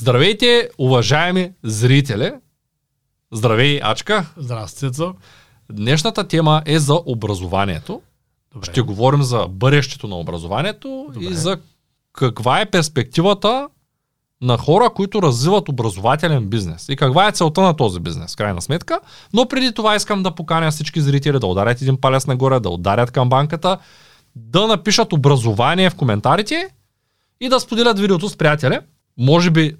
Здравейте, уважаеми зрители! Здравей, Ачка! Здрасти, Цо. Днешната тема е за образованието. Добре. Ще говорим за бъдещето на образованието Добре. и за каква е перспективата на хора, които развиват образователен бизнес. И каква е целта на този бизнес, крайна сметка. Но преди това искам да поканя всички зрители да ударят един палец нагоре, да ударят към банката, да напишат образование в коментарите и да споделят видеото с приятели. Може би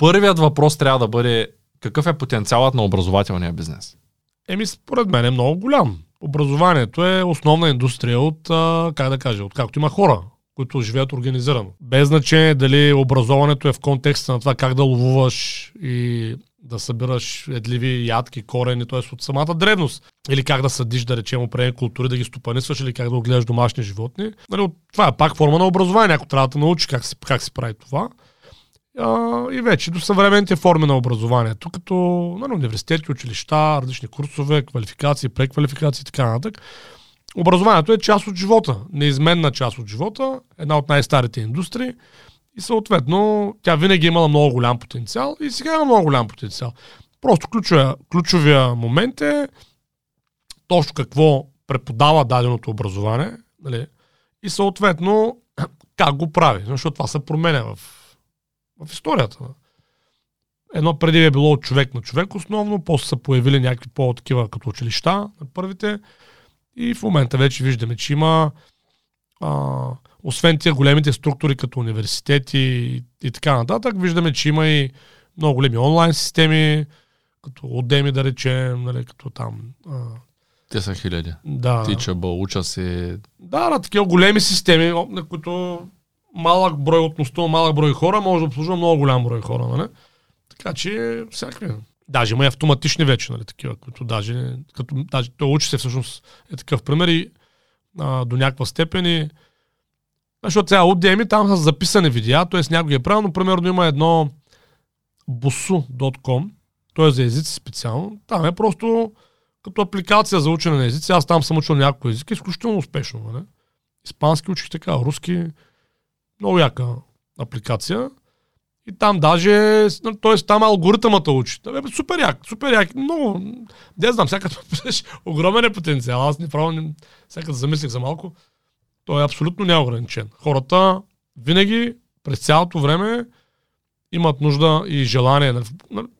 първият въпрос трябва да бъде какъв е потенциалът на образователния бизнес. Еми, според мен е много голям. Образованието е основна индустрия от, как да кажа, от както има хора, които живеят организирано. Без значение дали образованието е в контекста на това как да ловуваш и да събираш едливи ядки, корени, т.е. от самата древност. Или как да съдиш, да речем, определени култури, да ги стопанисваш, или как да отгледаш домашни животни. Нали, това е пак форма на образование, ако трябва да научи как се прави това. А, и вече до съвременните форми на образованието, като нали, университети, училища, различни курсове, квалификации, преквалификации и така нататък. Образованието е част от живота, неизменна част от живота, една от най-старите индустрии и съответно тя винаги е имала много голям потенциал и сега има много голям потенциал. Просто ключовия, ключовия момент е точно какво преподава даденото образование нали, и съответно как го прави, защото това се променя в, в историята. Едно преди е било от човек на човек основно, после са появили някакви по-такива като училища на първите и в момента вече виждаме, че има а, освен тия големите структури като университети и, и така нататък, виждаме, че има и много големи онлайн системи, като Udemy да речем, нали, като там а, Те са хиляди. да, Teachable, уча се. да, на такива големи системи, на които малък брой относно малък брой хора може да обслужва много голям брой хора, нали? Така че всякакви. Даже има и автоматични вече, нали, такива, които даже, като, даже той учи се всъщност е такъв пример и а, до някаква степен и защото сега Udemy там са записани видеа, т.е. някой е правил, но примерно има едно busu.com, то е за езици специално. Там е просто като апликация за учене на езици. Аз там съм учил няколко езика, изключително успешно. Нали? Испански учих така, руски, много яка апликация. И там даже, т.е. там алгоритъмата учи. Бе, супер як, супер як, много, не знам, пишеш, огромен е потенциал. Аз не, сега като замислих за малко, той е абсолютно неограничен. Хората винаги, през цялото време, имат нужда и желание,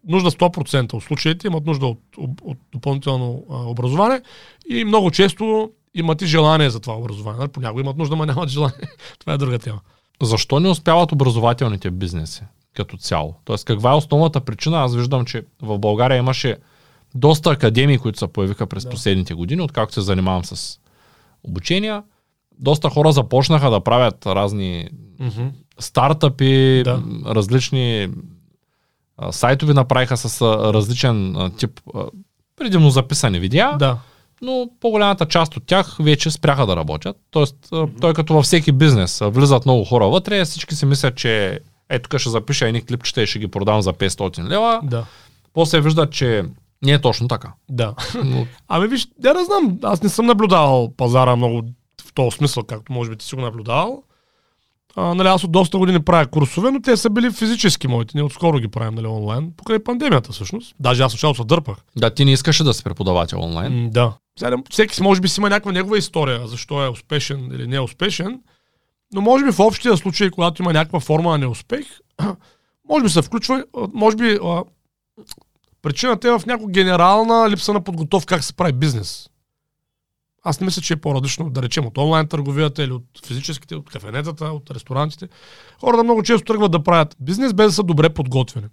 нужда 100% от случаите, имат нужда от, от допълнително образование и много често имат и желание за това образование. Понякога имат нужда, но нямат желание. това е друга тема. Защо не успяват образователните бизнеси като цяло? Тоест, каква е основната причина? Аз виждам, че в България имаше доста академии, които се появиха през Да. последните години, откакто се занимавам с обучения. Доста хора започнаха да правят разни Mm-hmm. стартъпи, Да. различни сайтове направиха с различен тип предимно записани видеа, Да. Но по-голямата част от тях вече спряха да работят. Тоест, а, той като във всеки бизнес, влизат много хора вътре, всички си мислят, че е тук ще запиша едни клипчета и ще ги продам за 500 лева. Да. После виждат, че не е точно така. Да. Но, Ами виж, я да знам, аз не съм наблюдавал пазара много в този смисъл, както може би ти си го наблюдавал. А, нали, аз от доста години правя курсове, но те са били физически моите. Ние отскоро ги правим нали, онлайн, покрай пандемията всъщност. Даже аз начало се дърпах. да, ти не искаше да си преподавател онлайн. М, да. Всеки може би си има някаква негова история, защо е успешен или не е успешен. Но може би в общия случай, когато има някаква форма на неуспех, може би се включва, може би а, причината е в някаква генерална липса на подготовка как се прави бизнес. Аз не мисля, че е по-различно, да речем, от онлайн търговията или от физическите, от кафенетата, от ресторантите. Хората много често тръгват да правят бизнес без да са добре подготвени.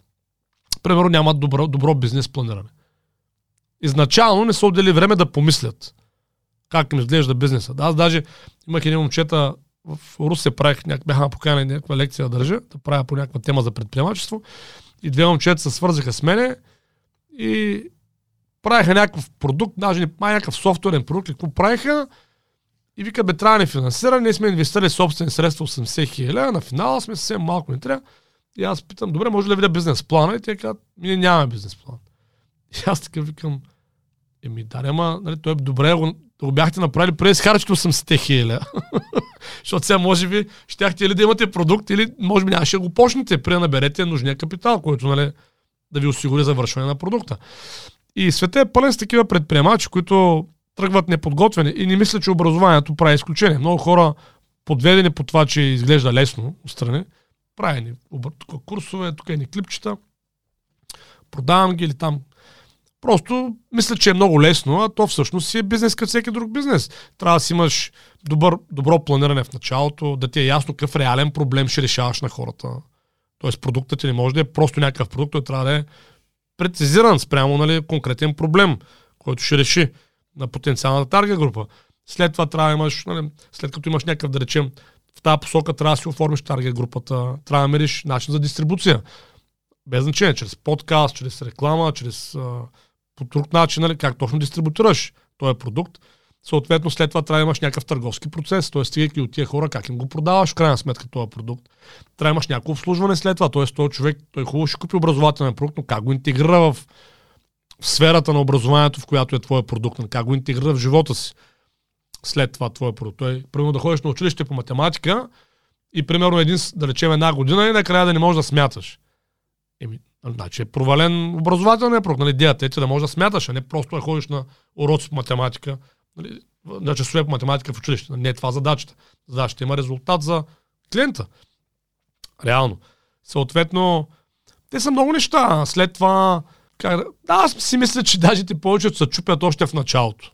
Примерно нямат добро, добро бизнес планиране изначално не са отдели време да помислят как им изглежда бизнеса. Аз даже имах един момчета в Русе правих, няк... бяха поканени някаква лекция да държа, да правя по някаква тема за предприемачество и две момчета се свързаха с мене и правиха някакъв продукт, даже май някакъв софтуерен продукт, какво правиха и вика, бе, трябва да ни финансира, ние сме инвестирали собствени средства 80 хиляди, на финала сме съвсем малко не трябва. И аз питам, добре, може ли да видя бизнес плана? И те казват, ние нямаме бизнес план. И аз така викам, еми да, ама, нали, той е добре, го- го бяхте направили преди с харчето 80 хиляди. Защото сега може би щяхте или да имате продукт, или може би нямаше го почнете, при да наберете нужния капитал, който нали, да ви осигури завършване на продукта. И света е пълен с такива предприемачи, които тръгват неподготвени и не мисля, че образованието прави изключение. Много хора, подведени по това, че изглежда лесно отстрани, прави ни тук курсове, тук е ни клипчета, продавам ги или там. Просто мисля, че е много лесно, а то всъщност си е бизнес като всеки друг бизнес. Трябва да си имаш добър, добро планиране в началото, да ти е ясно какъв реален проблем ще решаваш на хората. Тоест продуктът ти не може да е просто някакъв продукт, той трябва да е прецизиран спрямо нали, конкретен проблем, който ще реши на потенциалната тарга група. След това трябва да имаш, нали, след като имаш някакъв, да речем, в тази посока трябва да си оформиш таргет групата, трябва да мериш начин за дистрибуция. Без значение, чрез подкаст, чрез реклама, чрез по друг начин, нали, как точно дистрибутираш този продукт. Съответно, след това трябва да имаш някакъв търговски процес, т.е. стигайки от тия хора, как им го продаваш в крайна сметка този продукт. Трябва да имаш някакво обслужване след това, т.е. този човек, той хубаво ще купи образователен продукт, но как го интегрира в, в сферата на образованието, в която е твоя продукт, как го интегрира в живота си след това твоя продукт. Той, примерно да ходиш на училище по математика и примерно един, да речем една година и накрая да не можеш да смяташ. Еми, значи е провален образователният продукт. Нали, идеята е, че да можеш да смяташ, а не просто да ходиш на уроци по математика, нали, на часове по математика в училище. Не е това задачата. Задачата има резултат за клиента. Реално. Съответно, те са много неща. След това, как, да, аз си мисля, че даже ти повечето се чупят още в началото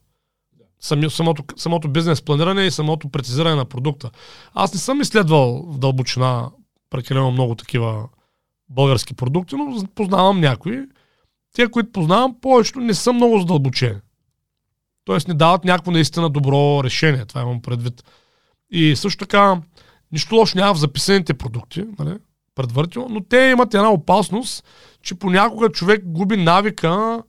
самото, самото бизнес планиране и самото прецизиране на продукта. Аз не съм изследвал в дълбочина прекалено много такива български продукти, но познавам някои. Те, които познавам, повечето не са много задълбочени. Тоест не дават някакво наистина добро решение. Това имам предвид. И също така, нищо лошо няма в записаните продукти, нали, предварително, но те имат една опасност, че понякога човек губи навика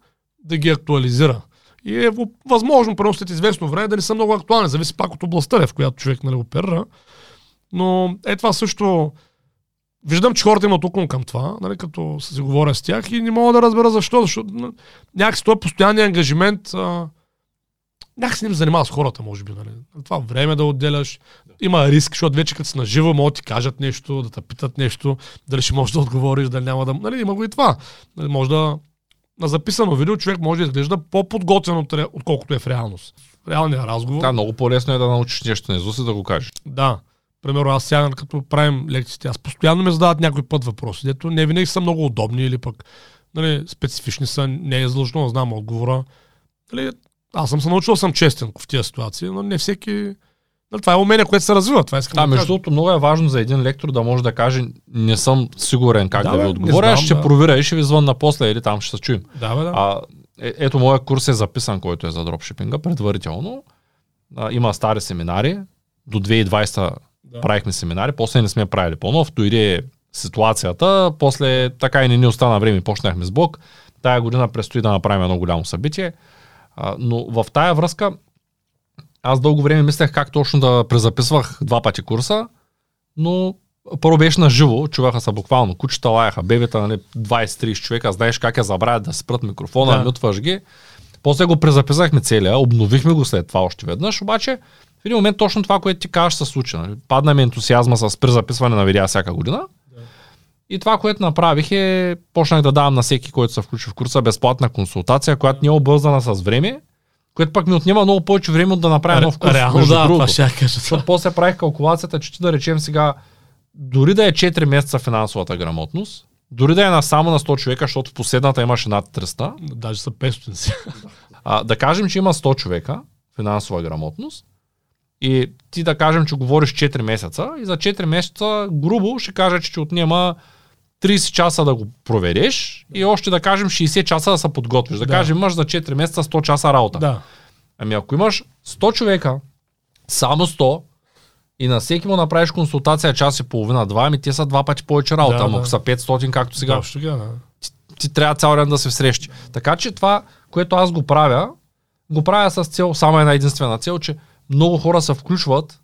да ги актуализира. И е възможно, просто след известно време, да не са много актуални. Зависи пак от областта, в която човек нали, оперира. Но е това също... Виждам, че хората имат уклон към това, нали, като се говоря с тях и не мога да разбера защо, защото някакси това постоянния ангажимент а, някакси не им занимава с хората, може би. Нали. Това време да отделяш. Има риск, защото вече като си на живо, могат да ти кажат нещо, да те питат нещо, дали ще можеш да отговориш, дали няма да... Нали, има го и това. Нали, може да на записано видео човек може да изглежда по-подготвен, от, отколкото е в реалност. В реалния разговор. Да, много по-лесно е да научиш нещо на и да го кажеш. Да. Примерно аз сега, като правим лекциите, аз постоянно ме задават някой път въпроси, дето не винаги са много удобни или пък нали, специфични са, не е задължено да знам отговора. Нали, аз съм се научил, съм честен в тези ситуации, но не всеки Нали, това е умение, което се развива. Това искам да, да между другото, много е важно за един лектор да може да каже, не съм сигурен как да, да ви отговоря, знам, ще да. проверя и ще ви звънна после или там ще се чуем. Да, бе, да. А, е, ето, моя курс е записан, който е за дропшипинга предварително. А, има стари семинари. До 2020 да. правихме семинари, после не сме правили по-нов. Дойде ситуацията, после така и не ни остана време, почнахме с блок. Тая година предстои да направим едно голямо събитие. А, но в тая връзка аз дълго време мислех как точно да презаписвах два пъти курса, но първо беше на живо, чуваха се буквално, кучета лаяха, бебета, нали, 20-30 човека, знаеш как я забравят да спрат микрофона, да. мютваш ги. После го презаписахме целия, обновихме го след това още веднъж, обаче в един момент точно това, което ти кажеш се случи. Нали. Падна ми ентусиазма с презаписване на видеа всяка година. Да. И това, което направих е, почнах да давам на всеки, който се включи в курса, безплатна консултация, която не е обързана с време което пък ми отнема много повече време от да направя нов курс. Реално да, това ще кажа. Защото после правих калкулацията, че ти да речем сега, дори да е 4 месеца финансовата грамотност, дори да е на само на 100 човека, защото в последната имаше над 300. Даже са 500 си. А, да кажем, че има 100 човека финансова грамотност и ти да кажем, че говориш 4 месеца и за 4 месеца грубо ще кажа, че ти отнема 30 часа да го провериш и още да кажем 60 часа да се подготвиш. Да, да. кажем, имаш за 4 месеца 100 часа работа. Да. Ами ако имаш 100 човека, само 100, и на всеки му направиш консултация час и половина, два, ами те са два пъти повече работа. Да, Ама ако са 500, както сега, да, да. Ти, ти, трябва цял ден да се всрещи. Така че това, което аз го правя, го правя с цел, само една единствена цел, че много хора се включват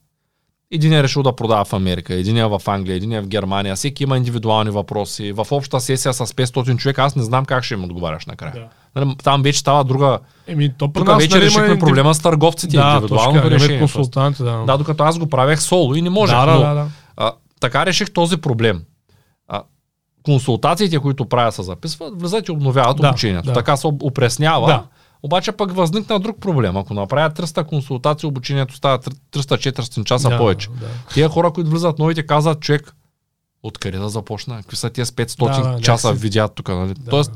един е решил да продава в Америка, един е в Англия, един е в Германия, всеки има индивидуални въпроси. В обща сесия с 500 човека, аз не знам как ще им отговаряш накрая. Да. Нали, Там вече става друга. Еми, то Тук вече нали, решихме има проблема с търговците, Да, индивидуалното точно, решение. консултанти, да. Да, докато аз го правех соло и не можех. да, но, да, да, да. А, така реших този проблем. А, консултациите, които правя се записват, влизат и обновяват Да, обучението. да. Така се опреснява. Да. Обаче пък възникна друг проблем. Ако направят 300 консултации, обучението става 300-400 часа да, повече. Да. Тия хора, които влизат новите, казват, човек, откъде да започна? Какви са с 500 Да, да, часа някакси- видеят тук? Нали? Да. Тоест,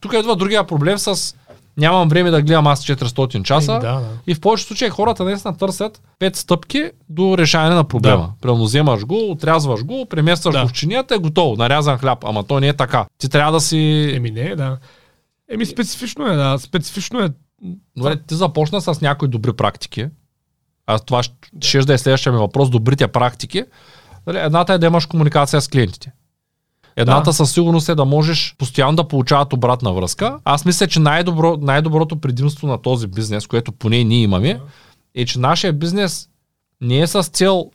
тук идва другия проблем с нямам време да гледам аз 400 часа. Да, да. И в повечето случаи хората наистина търсят 5 стъпки до решаване на проблема. Да. Примерно вземаш го, отрязваш го, преместваш Да. го в чинията, е готово, нарязан хляб. Ама то не е така. Ти трябва да си... Еми не, да. Еми специфично е, да. Специфично е. Добре, ти започна с някои добри практики. Аз това ще, ще да е следващия ми въпрос. Добрите практики. Дали, Едната е да имаш комуникация с клиентите. Едната Да. със сигурност е да можеш постоянно да получават обратна връзка. Аз мисля, че най-добро, най-доброто предимство на този бизнес, което поне ние имаме, е, че нашия бизнес не е с цел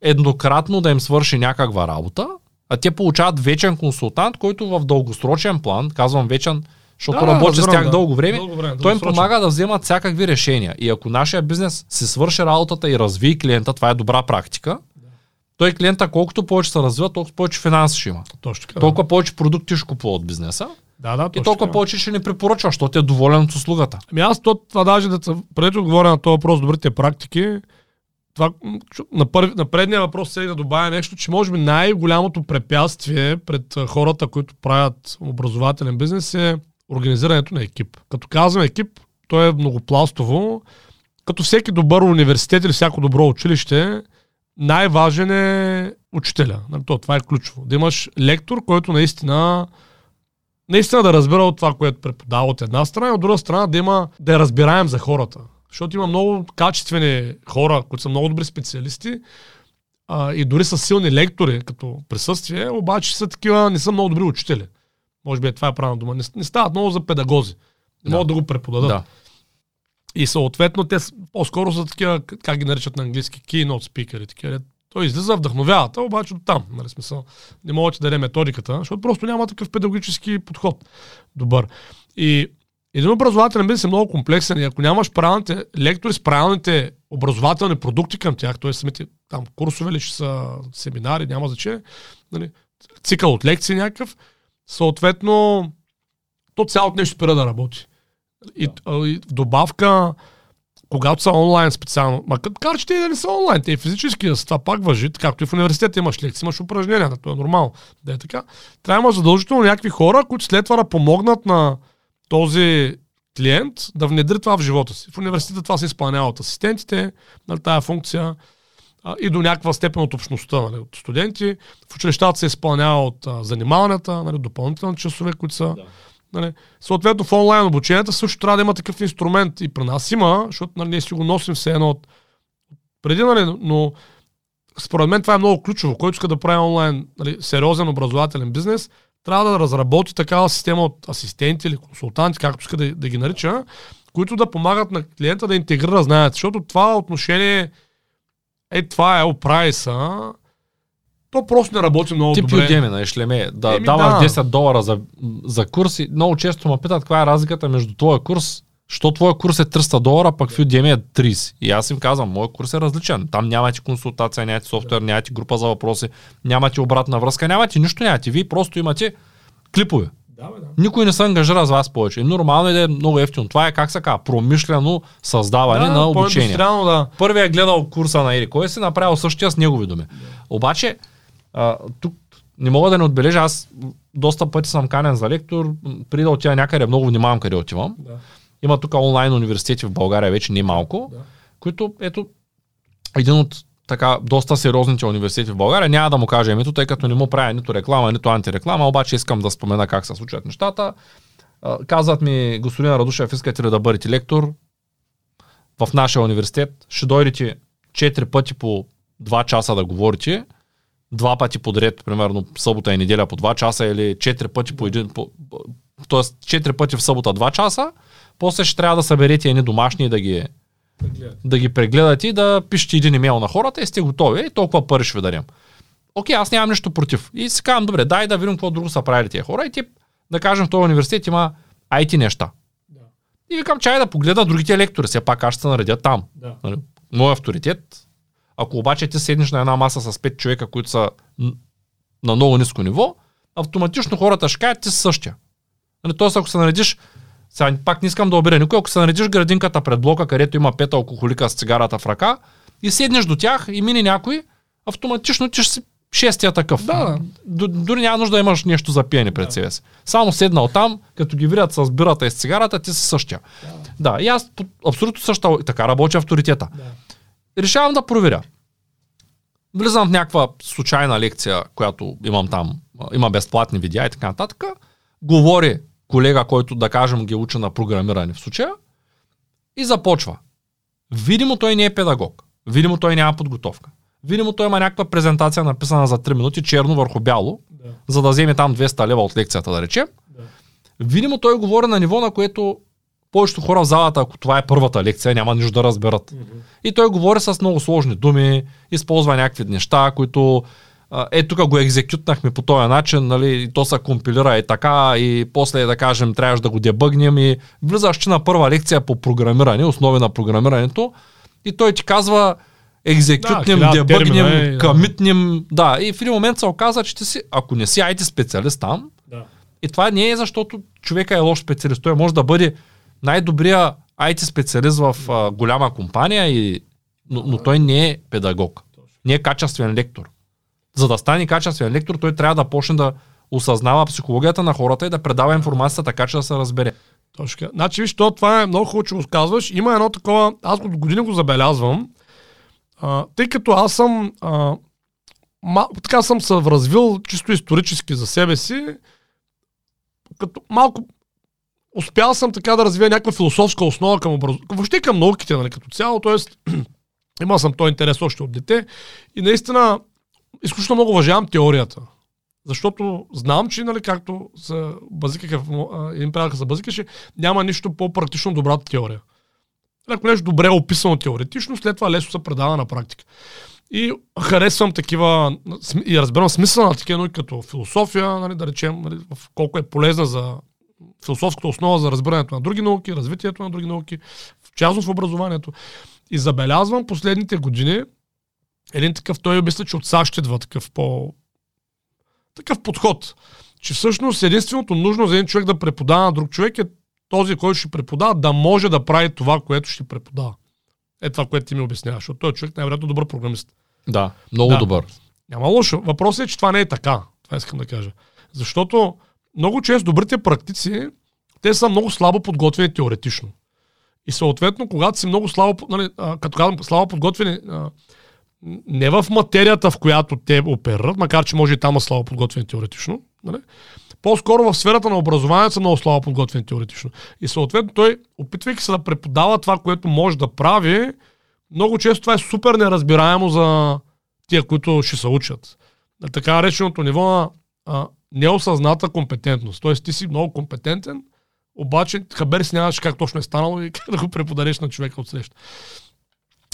еднократно да им свърши някаква работа, а те получават вечен консултант, който в дългосрочен план, казвам вечен, защото Да, работи с тях да. дълго време, Дълго време, той им помага да вземат всякакви решения. И ако нашия бизнес си свърши работата и разви клиента, това е добра практика, той клиента колкото повече се развива, толкова повече финанси ще има. Точно така. Толкова повече продукти ще купува от бизнеса Да, да, и толкова така. повече ще ни препоръчва, защото е доволен от услугата. Ами аз то, това даже да се- преди да отговоря на този въпрос, добрите практики, това, на, първи, на предния въпрос сега да добавя нещо, че може би най-голямото препятствие пред хората, които правят образователен бизнес е организирането на екип. Като казвам екип, то е многопластово. Като всеки добър университет или всяко добро училище, най-важен е учителя. Нали, то, това е ключово. Да имаш лектор, който наистина наистина да разбира от това, което преподава от една страна и от друга страна да има да е разбираем за хората. Защото има много качествени хора, които са много добри специалисти а, и дори са силни лектори като присъствие, обаче са такива, не са много добри учители. Може би е това е правилна дума. Не, не стават много за педагози. Не Да. могат да го преподадат. Да. И съответно те по-скоро са такива, как ги наричат на английски, keynote speaker. Такива, де- той излиза, вдъхновява, те, обаче от там, нали, смисъл. Не мога да даде методиката, защото просто няма такъв педагогически подход. Добър. И един образователен бизнес е много комплексен и ако нямаш правилните лектори с правилните образователни продукти към тях, т.е. самите там курсове ли ще са семинари, няма значение, нали, цикъл от лекции някакъв, съответно то цялото нещо спира да работи. И, а, и добавка, когато са онлайн специално, макар че те и да не са онлайн, те и физически да са, това пак въжи, както и в университета имаш лекции, имаш упражнения, да, то е нормално, да е така. Трябва да има задължително някакви хора, които след това да помогнат на този клиент да внедри това в живота си. В университета това се изпълнява от асистентите, на тая функция а, и до някаква степен от общността, нали, от студенти. В училищата се изпълнява от а, занимаванията, нали, допълнителни часове, които са Да. Нали, съответно в онлайн обученията също трябва да има такъв инструмент. И при нас има, защото нали, ние си го носим все едно от преди, нали, но според мен това е много ключово. Който иска да прави онлайн нали, сериозен образователен бизнес, трябва да разработи такава система от асистенти или консултанти, както иска да, да ги нарича, които да помагат на клиента да интегрира знанието. Защото това отношение, е това е, оправи са, то просто не работи много Тип добре. Udemy, нали, шлеме. Да, Еми, даваш да. 10 долара за, за курс и много често ме питат каква е разликата между твоя курс, що твоя курс е 300 долара, пък в Udemy е 30. И аз им казвам, моят курс е различен. Там нямате консултация, нямате софтуер, нямате група за въпроси, нямате обратна връзка, нямате нищо, нямате. Вие просто имате клипове. Да, бе, да. Никой не се ангажира с вас повече. Нормално е да е много ефтино. Това е как се казва, промишлено създаване на обучение. да. Първият е гледал курса на Ери, кой си направил същия с негови думи. Обаче, а, тук не мога да не отбележа, аз доста пъти съм канен за лектор, преди да отида някъде, много внимавам къде отивам. да. Има тук онлайн университети в България вече не малко, Да. които, ето, един от така доста сериозните университети в България, няма да му кажа името, тъй като не му правя нито реклама, нито антиреклама, обаче искам да спомена как се случват нещата. Казват ми, господин Радушев, искате ли да бъдете лектор в нашия университет? Ще дойдете 4 пъти по 2 часа да говорите, два пъти подред, примерно събота и неделя по 2 часа или 4 пъти по един, по, т.е. 4 пъти в събота 2 часа, после ще трябва да съберете едни домашни и да ги да ги прегледате и да пишете един имейл на хората и сте готови и толкова пари ще ви дадем. Окей, аз нямам нищо против. И си казвам, добре, дай да видим какво друго са правили тия хора и ти, да кажем, в този университет има IT неща. Да. И викам, чай да погледна другите лектори, все пак аз ще се наредя там. Да. Нали, Мой авторитет. Ако обаче ти седнеш на една маса с 5 човека, които са на много ниско ниво, автоматично хората ще кажат, ти си същия. Нали, Тоест, ако се наредиш, сега пак не искам да обиря никой, ако се наредиш градинката пред блока, където има пет алкохолика с цигарата в ръка, и седнеш до тях и мине някой, автоматично ти ще си шестия такъв. Да. Д- дори няма нужда да имаш нещо за пиене пред себе си. Само седнал там, като ги видят с бирата и с цигарата, ти си същия. Да, и аз абсолютно същата, така работя авторитета. Да. Решавам да проверя. Влизам в някаква случайна лекция, която имам там, има безплатни видеа и така нататък. Говори колега, който да кажем ги учи на програмиране в случая и започва. Видимо той не е педагог. Видимо той няма подготовка. Видимо той има някаква презентация написана за 3 минути, черно върху бяло, Да. за да вземе там 200 лева от лекцията, да речем. Да. Видимо той говори на ниво, на което повечето хора в залата, ако това е първата лекция, няма нищо да разберат. И той говори с много сложни думи, използва някакви неща, които е тук го екзекютнахме по този начин, нали, и то се компилира и така, и после да кажем, трябваше да го дебъгнем и влизаш ти на първа лекция по програмиране, основи на програмирането, и той ти казва екзекютнем, Да, термина, е, дебъгнем, да. камитнем, да, и в един момент се оказа, че ти си, ако не си IT специалист там, Да. и това не е защото човека е лош специалист. Той може да бъде най-добрия IT специалист в а, голяма компания, и, но, но той не е педагог. Не е качествен лектор. За да стане качествен лектор, той трябва да почне да осъзнава психологията на хората и да предава информацията така, че да се разбере. Точно така. Значи, виж, то, това е много хубаво, че го казваш. Има едно такова, аз от години го забелязвам, а, тъй като аз съм, а, ма, така съм се развил чисто исторически за себе си, като малко успял съм така да развия някаква философска основа към образованието, въобще към науките, нали, като цяло, т.е. имал съм този интерес още от дете и наистина изключително много уважавам теорията. Защото знам, че, нали, както се базикаха, в мо- а, един приятел се базикаше, няма нищо по-практично добрата теория. Ако нещо добре е описано теоретично, след това лесно се предава на практика. И харесвам такива, и разбирам смисъла на такива науки, като философия, нали, да речем, нали, колко е полезна за философската основа за разбирането на други науки, развитието на други науки, в частност в образованието. И забелязвам последните години един такъв, той мисля, че от САЩ идва такъв по... такъв подход. Че всъщност единственото нужно за един човек да преподава на друг човек е този, който ще преподава, да може да прави това, което ще преподава. Е това, което ти ми обясняваш, защото той човек най-вероятно е добър програмист. Да, много Да. добър. Няма лошо. Въпросът е, че това не е така. Това искам да кажа. Защото много често добрите практици, те са много слабо подготвени теоретично. И съответно, когато си много слабо, нали, като казвам слабо подготвени, не в материята, в която те оперират, макар че може и там е слабо подготвени теоретично, нали? по-скоро в сферата на образованието са много слабо подготвени теоретично. И съответно той, опитвайки се да преподава това, което може да прави, много често това е супер неразбираемо за тия, които ще се учат. На така нареченото ниво на а, неосъзната компетентност. Тоест ти си много компетентен, обаче хабер си нямаш как точно е станало и как да го преподадеш на човека от среща.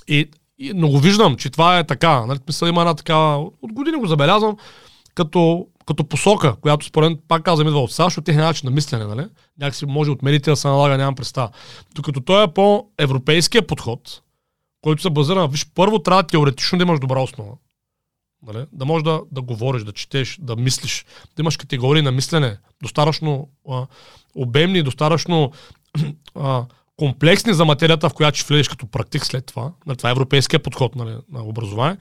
И, но го виждам, че това е така. Нали, мисля, има една такава, от години го забелязвам, като, като посока, която според мен, пак казвам, идва от САЩ, от техния начин на мислене, нали? Някакси може от медиите да се налага, нямам представа. Докато той е по-европейския подход, който се базира на, виж, първо трябва теоретично да имаш добра основа. Нали? Да можеш да, да говориш, да четеш, да мислиш, да имаш категории на мислене, достатъчно обемни, достатъчно комплексни за материята, в която ще влезеш като практик след това. Нали, това е европейския подход нали, на образование.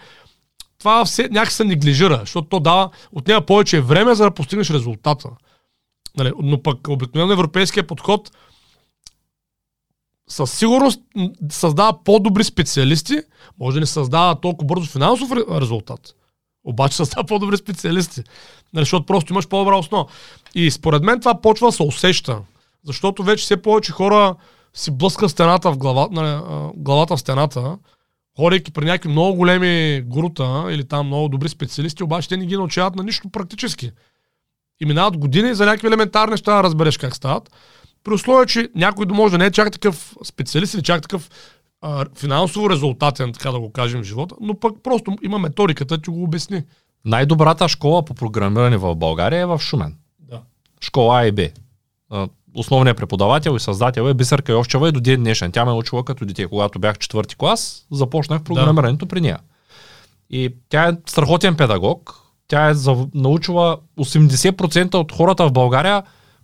Това все някак се неглижира, защото то дава, отнема повече време, за да постигнеш резултата. Нали, но пък обикновено европейския подход със сигурност създава по-добри специалисти, може да не създава толкова бързо финансов ре- резултат. Обаче създава по-добри специалисти. Нали, защото просто имаш по-добра основа. И според мен това почва да се усеща. Защото вече все повече хора си блъскат стената в глава, нали, главата в стената, ходейки при някакви много големи грута или там много добри специалисти, обаче те не ги научават на нищо практически. И минават години за някакви елементарни неща да разбереш как стават. При условие, че някой може да не е чак такъв специалист или чак такъв а, финансово резултатен, така да го кажем, в живота, но пък просто има методиката, ти го обясни. Най-добрата школа по програмиране в България е в Шумен. Да. Школа А и Б. Основният преподавател и създател е Бисерка Йовчева и до ден днешен. Тя ме е учила като дете. Когато бях четвърти клас, започнах програмирането при нея. И тя е страхотен педагог. Тя е научила 80% от хората в България,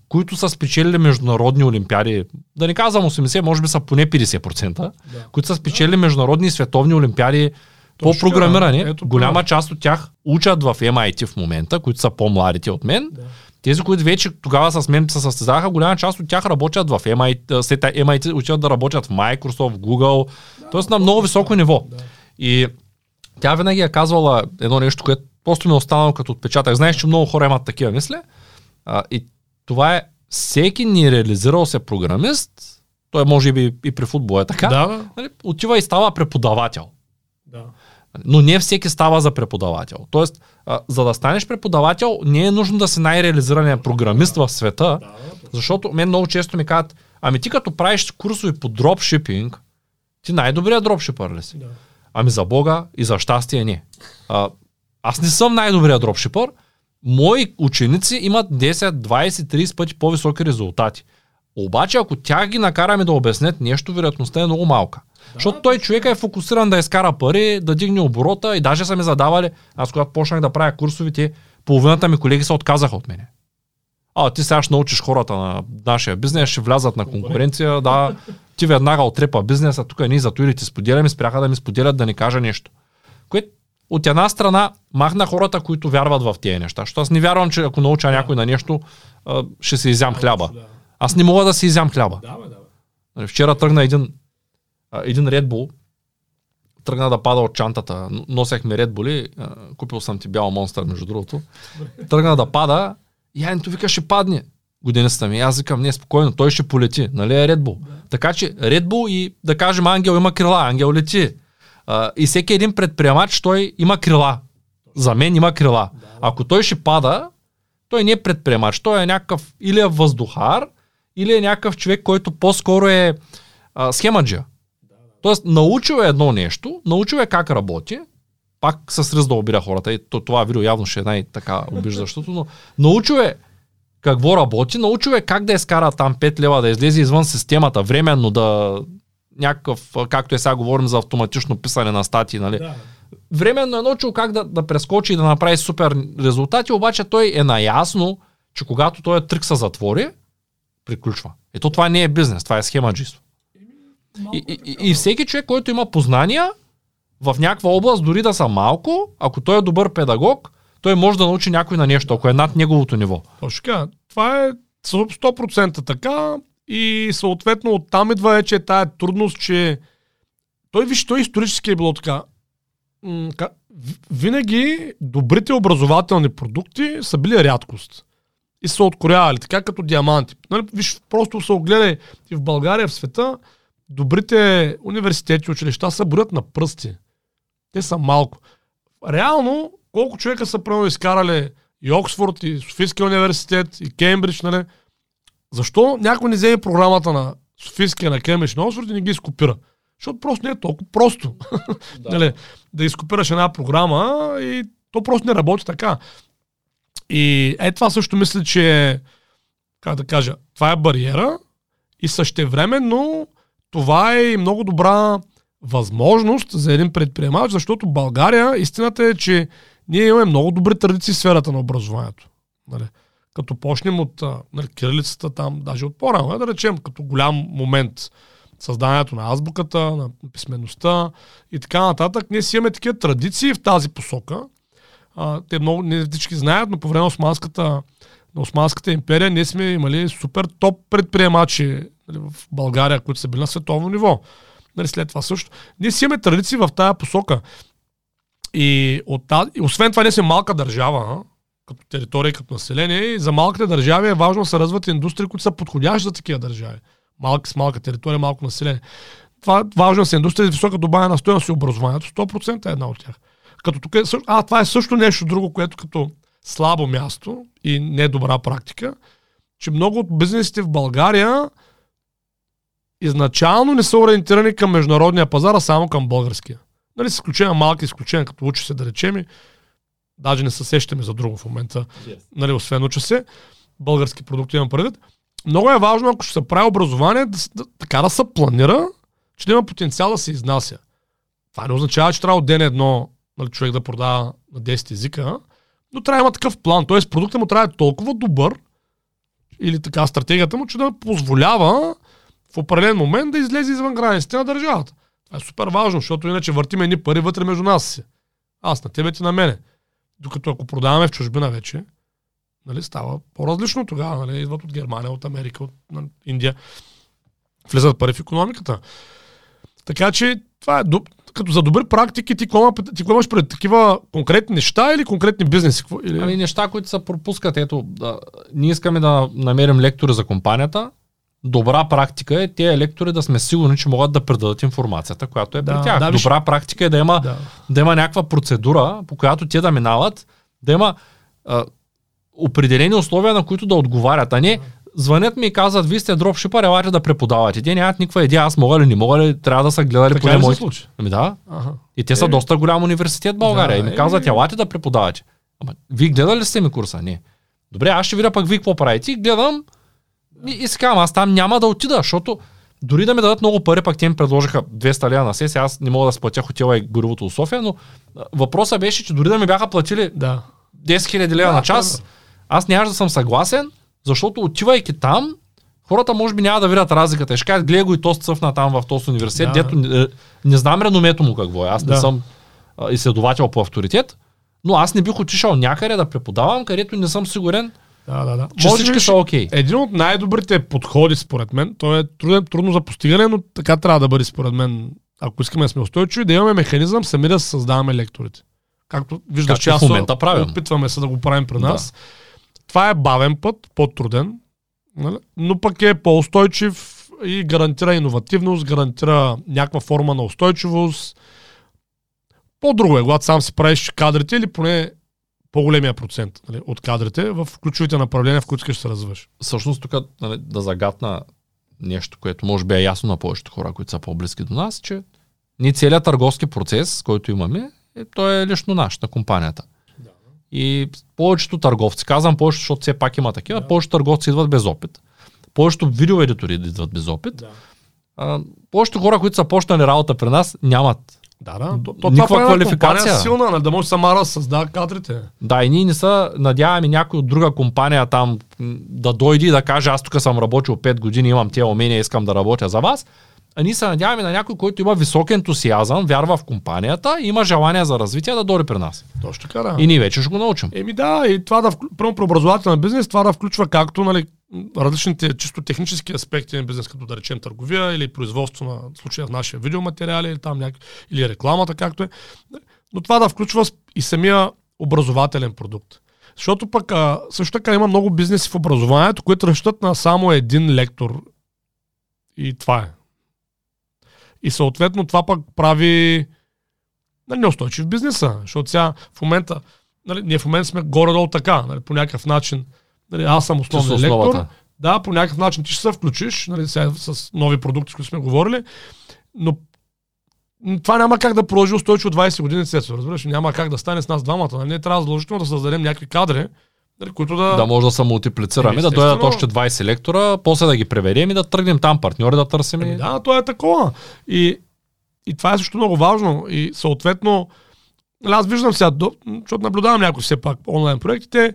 които са спечелили международни олимпиади. Да не казвам 80, може би са поне 50%, Да. които са спечелили международни и световни олимпиади по Точно така, програмиране. ето Голяма част от тях учат в MIT в момента, които са по-младите от мен. Да. Тези, които вече тогава с мен се състезаваха, голяма част от тях работят в MIT, след MIT учат да работят в Microsoft, Google, т.е. на много високо ниво. Да. И тя винаги е казвала едно нещо, което просто ми е останало като отпечатък. Знаеш, че много хора имат такива мисли. А, и това е всеки нереализирал се програмист, той може би и при футбола е така, Да, да. нали, отива и става преподавател. да. Но не всеки става за преподавател. Тоест, а, за да станеш преподавател, не е нужно да си най-реализираният програмист в света, защото мен много често ми казват, ами ти като правиш курсове по дропшипинг, ти най-добрият дропшипър ли си? да. Ами за Бога и за щастие не. А, аз не съм най-добрият дропшипър. Мои ученици имат 10, 20, 30 пъти по-високи резултати. Обаче, ако тях ги накараме да обяснят нещо, вероятността е много малка. Да, Защото той човека е фокусиран да изкара пари, да дигне оборота и даже са ми задавали, аз когато почнах да правя курсовите, половината ми колеги се отказаха от мене. А, ти сега ще научиш хората на нашия бизнес, ще влязат на конкуренция, да, ти веднага отрепа бизнеса, тук ние зато или ти споделяме, спряха да ми споделят да ни кажа нещо. Което от една страна махна хората, които вярват в тези неща. Защото аз не вярвам, че ако науча някой на нещо, ще се изям хляба. Да. Аз не мога да си изям хляба. Да, бе, да. бе. Вчера тръгна един, един Red Bull, тръгна да пада от чантата. Носехме Red Bull, купил съм ти бял монстър, между другото. Тръгна да пада, и Янито вика, ще падне. Годиницата ми. Аз викам, не, спокойно, той ще полети. Нали е Red Bull? Така че Red Bull и да кажем Ангел има крила, Ангел лети. А, и всеки един предприемач, той има крила. За мен има крила. Ако той ще пада, той не е предприемач, той е някакъв или е въздухар, или е някакъв човек, който по-скоро е а, схемаджия. Тоест, научил е едно нещо, научил е как работи, пак с ръз да обира хората, и то, това видео явно ще е най-така обиждащото, но научил е какво работи, научил е как да изкара там 5 лева, да излезе извън системата, временно да някакъв, както е сега говорим за автоматично писане на статии, нали? Да, временно е научил как да, да прескочи и да направи супер резултати, обаче той е наясно, че когато този трик се затвори, приключва. Ето това не е бизнес, това е схемаджиство. И, и, и, всеки човек, който има познания в някаква област, дори да са малко, ако той е добър педагог, той може да научи някой на нещо, ако е над неговото ниво. Точно. Това е 100% така и съответно оттам идва вече тая трудност, че той, виж, той исторически е било така. Винаги добрите образователни продукти са били рядкост. И са откорявали, така като диаманти. Нали, виж, просто се огледай и в България, в света, добрите университети, училища са броят на пръсти. Те са малко. Реално, колко човека са правилно изкарали и Оксфорд, и Софийския университет, и Кембридж, нали? Защо някой не вземе програмата на Софийския, на Кембридж, на Оксфорд и не ги изкопира? Защото просто не е толкова просто. Да, нали, да изкопираш една програма и то просто не работи така. И е това също мисля, че как да кажа, това е бариера и същевременно това е много добра възможност за един предприемач, защото България, истината е, че ние имаме много добри традиции в сферата на образованието. Нали? Като почнем от нали, кирилицата там, даже от по-рано, да речем, като голям момент създанието на азбуката, на писмеността и така нататък. Ние си имаме такива традиции в тази посока. А, те много не всички знаят, но по време на Османската, на Османската империя ние сме имали супер топ предприемачи нали, в България, които са били на световно ниво. Нали, след това също. Ние си имаме традиции в тая посока. И, от тази, и освен това, ние сме малка държава, като територия като население. И за малките държави е важно да се развиват индустрии, които са подходящи за такива държави. Малка с малка територия, малко население. Това важно са индустрии с висока добавена стоеност и образованието. 100% е една от тях. Като тук е, а, това е също нещо друго, което като слабо място и недобра практика, че много от бизнесите в България изначално не са ориентирани към международния пазар, а само към българския. Нали, с изключение малки изключения, като учи се да речем, и даже не се сещаме за друго в момента, Yes. нали, освен учи се, български продукти имам предвид. Много е важно, ако ще се прави образование, да, да, така да се планира, че да има потенциал да се изнася. Това не означава, че трябва от ден едно нали, човек да продава на 10 езика, но трябва да има такъв план. Тоест продуктът му трябва да е толкова добър, или така стратегията му, че да позволява в определен момент да излезе извън границите на държавата. Това е супер важно, защото иначе въртиме едни пари вътре между нас си. Аз на тебе, ти на мене. Докато ако продаваме в чужбина вече, нали, става по-различно тогава. Нали, идват от Германия, от Америка, от нали, Индия. Влизат пари в економиката. Така че това е доб... като за добри практики ти какво, ти имаш пред такива конкретни неща или конкретни бизнеси? Какво? Или... Ами неща, които се пропускат. Ето, да, ние искаме да намерим лектори за компанията. Добра практика е тези лектори да сме сигурни, че могат да предадат информацията, която е Да, при тях. да, виж- Добра практика е да има, да. да има някаква процедура, по която те да минават, да има а, определени условия, на които да отговарят, а не звънят ми и казват, вие сте дропшипър, елате да преподавате. Те нямат никаква идея, аз мога ли, не мога ли, трябва да са гледали Така поне моите. случи? Ами да, Ага. и те са Е. доста голям университет в България. Да, и ми е. казват, елате да преподавате. Ама, вие гледали ли сте ми курса? Не. Добре, аз ще видя пък вие какво правите. И гледам и, и казвам, аз там няма да отида, защото дори да ми дадат много пари, пък те ми предложиха 200 лева на сесия, аз не мога да сплатя хотела и горивото от София, но въпросът беше, че дори да ми бяха платили Да. 10 000 лева Да, на час, аз нямаше да съм съгласен, защото отивайки там, хората може би няма да видят разликата. И Ще кажат, гледай го и то цъфна там в този университет, Да. дето не, не знам реномето му какво е. Аз не Да. съм а, изследовател по авторитет, но аз не бих отишъл някъде да преподавам, където не съм сигурен, Да, да, да. че всички са окей. Един от най-добрите подходи, според мен, той е труден, трудно за постигане, но така трябва да бъде, според мен, ако искаме да сме устойчиви, да имаме механизъм сами да създаваме лекторите. Както виждаш, че аз в момента правим. опитваме се да го правим при Да. Това е бавен път, по-труден, нали? но пък е по-устойчив и гарантира иновативност, гарантира някаква форма на устойчивост. По-друго е, когато сам си правиш кадрите или поне по-големия процент нали, от кадрите в ключовите направления, в които искаш да се развиваш. Всъщност тук нали, да загатна нещо, което може би е ясно на повечето хора, които са по-близки до нас, че ние целият търговски процес, който имаме, е, той е лично наш, на компанията. И повечето търговци, казвам повечето, защото все пак има такива, Да. повечето търговци идват без опит. Повечето видеоедитори идват без опит. Да. А, повечето хора, които са почнали работа при нас, нямат. Да, да. То, то Никаква това квалификация. компания силна, нали, да може сама да създава кадрите. Да, и ние не са, надяваме някой от друга компания там да дойде и да каже, аз тук съм работил 5 години, имам тия умения, искам да работя за вас. А ние се надяваме на някой, който има висок ентусиазъм, вярва в компанията и има желание за развитие да дойде при нас. Точно така, да. И ние вече ще го научим. Еми да, и това да, първо при образователен бизнес, това да включва както нали, различните чисто технически аспекти на бизнес, като да речем търговия или производство на в случая в нашия видеоматериали или там няк... или рекламата, както е. Но това да включва и самия образователен продукт. Защото пък а, също така има много бизнеси в образованието, които разчитат на само един лектор. И това е. И съответно това пък прави нали, неустойчив бизнеса. Защото сега в момента, нали, ние в момента сме горе-долу така, нали, по някакъв начин. Нали, аз съм основен лектор. Да, по някакъв начин ти ще се включиш, нали, сега с нови продукти, с които сме говорили, но това няма как да продължи устойчиво 20 години след това, разбираш? Няма как да стане с нас двамата. Нали? Ние трябва задължително да създадем някакви кадри, нали, които да... Да може да се мултиплицираме, Еми, да дойдат още 20 лектора, после да ги преведем и да тръгнем там партньори да търсим. Ами и- да, то е такова. И, и това е също много важно. И съответно, нали, аз виждам сега, защото наблюдавам някои все пак онлайн проектите,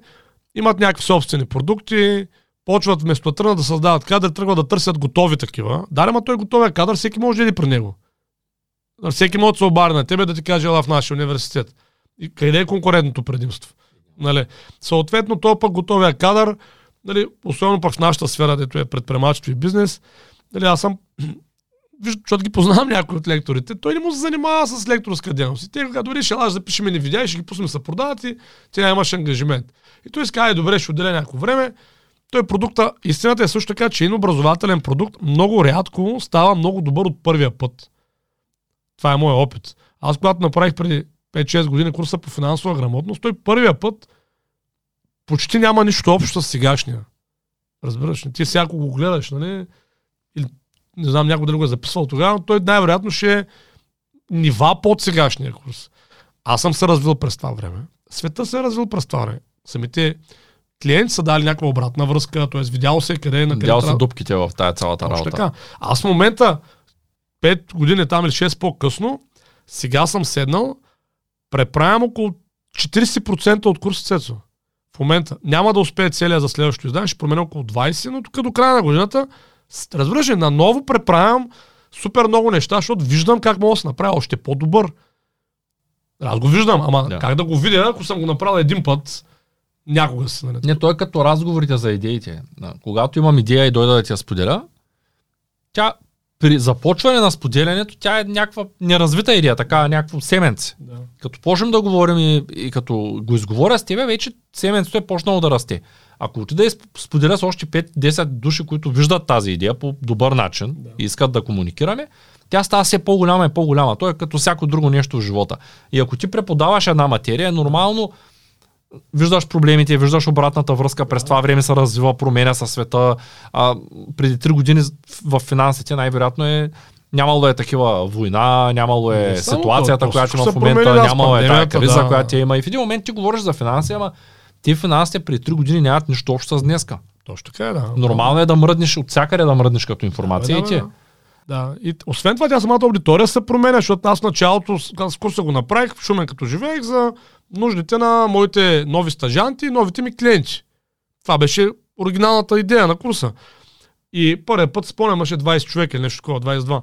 имат някакви собствени продукти, почват вместо да тръгнат да създават кадър, тръгват да търсят готови такива. Да, ама той готовия кадър, всеки може да иде при него. Нали, Всеки може да се обади на тебе да ти каже, ела в нашия университет. И къде е конкурентното предимство? Нали? Съответно, то пък готовия кадър, нали, особено пък в нашата сфера, дето е предприемачество и бизнес, нали, аз съм виж, защото ги познавам някои от лекторите, той не му се занимава с лекторска дейност. И те казват, добре, ще лаш, запишем ни видеа и ще ги пуснем да се продават и ти нямаш ангажимент. И той иска, ай, добре, ще отделя някакво време. Той продукта, истината е също така, че един образователен продукт много рядко става много добър от първия път. Това е моят опит. Аз когато направих преди 5-6 години курса по финансова грамотност, той първия път почти няма нищо общо с сегашния. Разбираш ли? Ти всяко го гледаш, нали? Или не знам някой дали го е записвал тогава, но той най-вероятно ще е нива под сегашния курс. Аз съм се развил през това време. Света се е развил през това време. Самите клиенти са дали някаква обратна връзка, т.е. видял се къде е на къде. Видял са дупките в тая цялата работа. така. Аз в момента, 5 години там или 6 по-късно, сега съм седнал, преправям около 40% от курса Цецо. В момента. Няма да успее целия за следващото издание, ще променя около 20, но тук до края на годината, разбираш ли, наново преправям супер много неща, защото виждам как мога да се направя още по-добър. Аз го виждам, ама Да. как да го видя, ако съм го направил един път, някога си. Нали? Не, той е като разговорите за идеите. Когато имам идея и дойда да ти я споделя, тя при започване на споделянето, тя е някаква неразвита идея, така някакво семенце. Да. Като почнем да говорим и, и като го изговоря с тебе, вече семенцето е почнало да расте. Ако отида и сп- споделя с още 5-10 души, които виждат тази идея по добър начин Да. и искат да комуникираме, тя става все по-голяма и по-голяма. То е като всяко друго нещо в живота. И ако ти преподаваш една материя, е нормално виждаш проблемите, виждаш обратната връзка, през това време се развива, променя със света. А, преди 3 години в финансите най-вероятно е нямало да е такива война, нямало е Не ситуацията, то, то която има в момента, да, нямало е пандемията, криза, да. която я има. И в един момент ти говориш за финанси, ама ти финансите при 3 години нямат нищо общо с днеска. Точно така е, да. Нормално е да мръднеш от всякъде да мръднеш като информация Да, и бе, ти. Да. И освен това, тя самата аудитория се променя, защото аз в началото с курса го направих, в Шумен като живеех, за нуждите на моите нови стажанти и новите ми клиенти. Това беше оригиналната идея на курса. И първият път спомням, имаше 20 човека или нещо такова, 22.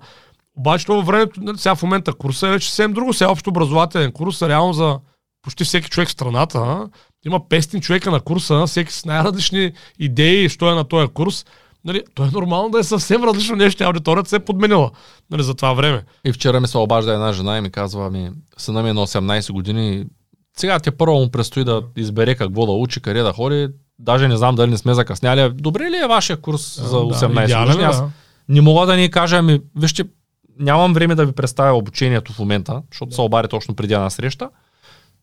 Обаче това времето, нали, сега в момента курса е вече съвсем друго. Сега общо образователен курс реално за почти всеки човек в страната. а. Има 500 човека на курса, всеки с най-различни идеи, що е на този курс. Нали, то е нормално да е съвсем различно нещо, аудиторията се е подменила нали, за това време. И вчера ми се обажда една жена и ми казва, ми, сина ми е на 18 години, сега те първо му предстои да избере какво да учи, къде да ходи. Даже не знам дали не сме закъсняли. Добре ли е вашия курс за 18 идеален, години? е, Аз да. не мога да ни кажа, ами, вижте, нямам време да ви представя обучението в момента, защото се обади точно преди една среща.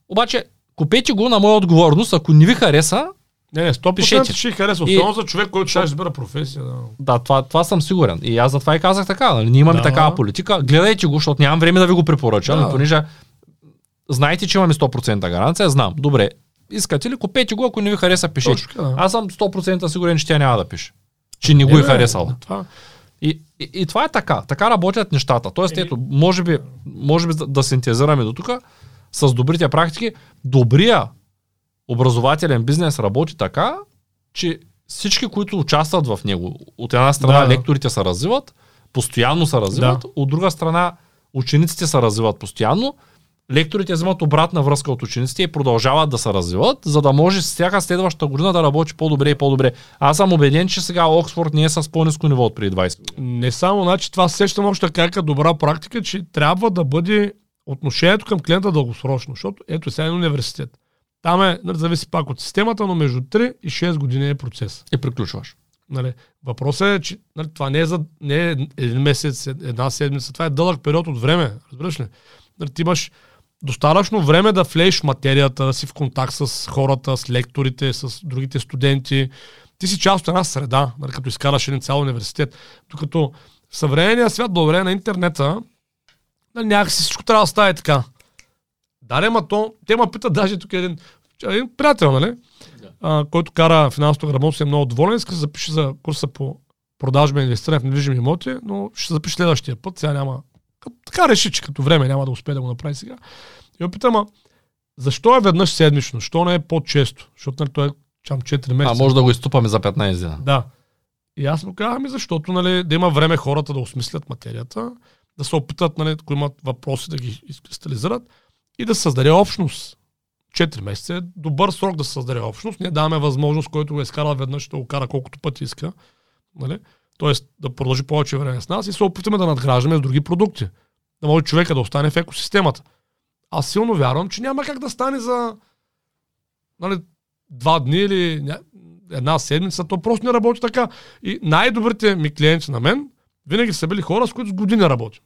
Обаче, купете го на моя отговорност, ако не ви хареса, Не, не, 100% Пишете. ще й хареса. И- Особено за човек, който ще избира професия. Да. да, това, това съм сигурен. И аз затова и казах така. Нали? Ние имаме Да. такава политика. Гледайте го, защото нямам време да ви го препоръчам. Да. Понеже знаете, че имаме 100% гаранция. Знам. Добре. Искате ли, купете го, ако не ви хареса, пишете. Точно да. Аз съм 100% сигурен, че тя няма да пише. Че не го е харесала. Това, И, и, и това е така. Така работят нещата. Тоест, ето, може би, може би да, да синтезираме до тук с добрите практики. Добрия образователен бизнес работи така, че всички, които участват в него, от една страна Да. лекторите се развиват, постоянно се развиват, Да. от друга страна учениците се развиват постоянно, лекторите вземат обратна връзка от учениците и продължават да се развиват, за да може всяка следваща година да работи по-добре и по-добре. Аз съм убеден, че сега Оксфорд не е с по-низко ниво от преди 20 години. не само, значи това сещам още така като добра практика, че трябва да бъде отношението към клиента дългосрочно, защото ето сега е университет. Там е, зависи пак от системата, но между 3 и 6 години е процес. И приключваш. Нали, въпросът е, че нали, това не е, за, не е един месец, една седмица, това е дълъг период от време. Разбираш ли? Нали, ти имаш достатъчно време да влезеш в материята, да си в контакт с хората, с лекторите, с другите студенти. Ти си част от една среда, нали, като изкараш един цял университет. Докато в съвременния свят, благодарение на интернета, нали, някакси всичко трябва да стане така. Да, ма то, те ме питат даже тук един, един приятел, нали? а, който кара финансовата грамотност е много доволен, иска да се запише за курса по продажба и инвестиране в недвижими имоти, но ще запише следващия път. Сега няма. Така реши, че като време няма да успее да го направи сега. И ме питам, а защо е веднъж седмично? Защо не е по-често? Защото нали, той е чам 4 А месеца. може да го изтупаме за 15 дена. Да. И аз му казвам, ами защото нали, да има време хората да осмислят материята, да се опитат, нали, ако имат въпроси, да ги изкристализират и да създаде общност. 4 месеца е добър срок да се създаде общност. Ние даваме възможност, който го е изкарал веднъж, да го кара колкото пъти иска. Нали? Тоест да продължи повече време с нас и се опитаме да надграждаме с други продукти. Да може човека да остане в екосистемата. Аз силно вярвам, че няма как да стане за нали, два дни или една седмица. То просто не работи така. И най-добрите ми клиенти на мен винаги са били хора, с които с години работим.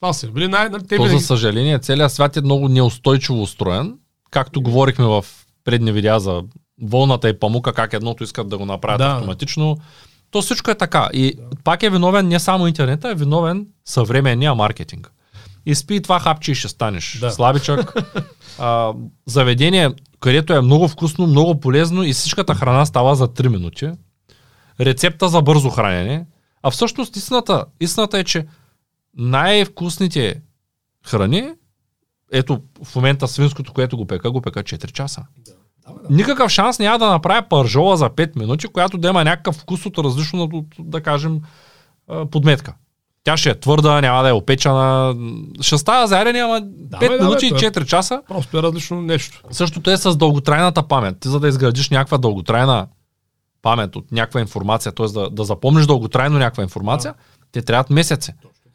Това са били най... Нали, те То, за съжаление, целият свят е много неустойчиво устроен. Както говорихме в предни видеа за вълната и памука, как едното искат да го направят Да. автоматично. То всичко е така. И да. пак е виновен не само интернета, е виновен съвременния маркетинг. И спи това хапче и ще станеш да. слабичък. а, заведение, където е много вкусно, много полезно и всичката храна става за 3 минути. Рецепта за бързо хранене. А всъщност истината, истината е, че най-вкусните храни, ето в момента свинското, което го пека, го пека 4 часа. Да. Никакъв шанс няма да направя пържола за 5 минути, която да има някакъв вкус от различно, от, да кажем, подметка. Тя ще е твърда, няма да е опечена. Ще става заеден, ама 5 бе, минути да, и 4 часа. Просто е различно нещо. Същото е с дълготрайната памет. Ти за да изградиш някаква дълготрайна памет от някаква информация, т.е. Да, да запомниш дълготрайно някаква информация, да. те трябват месеци.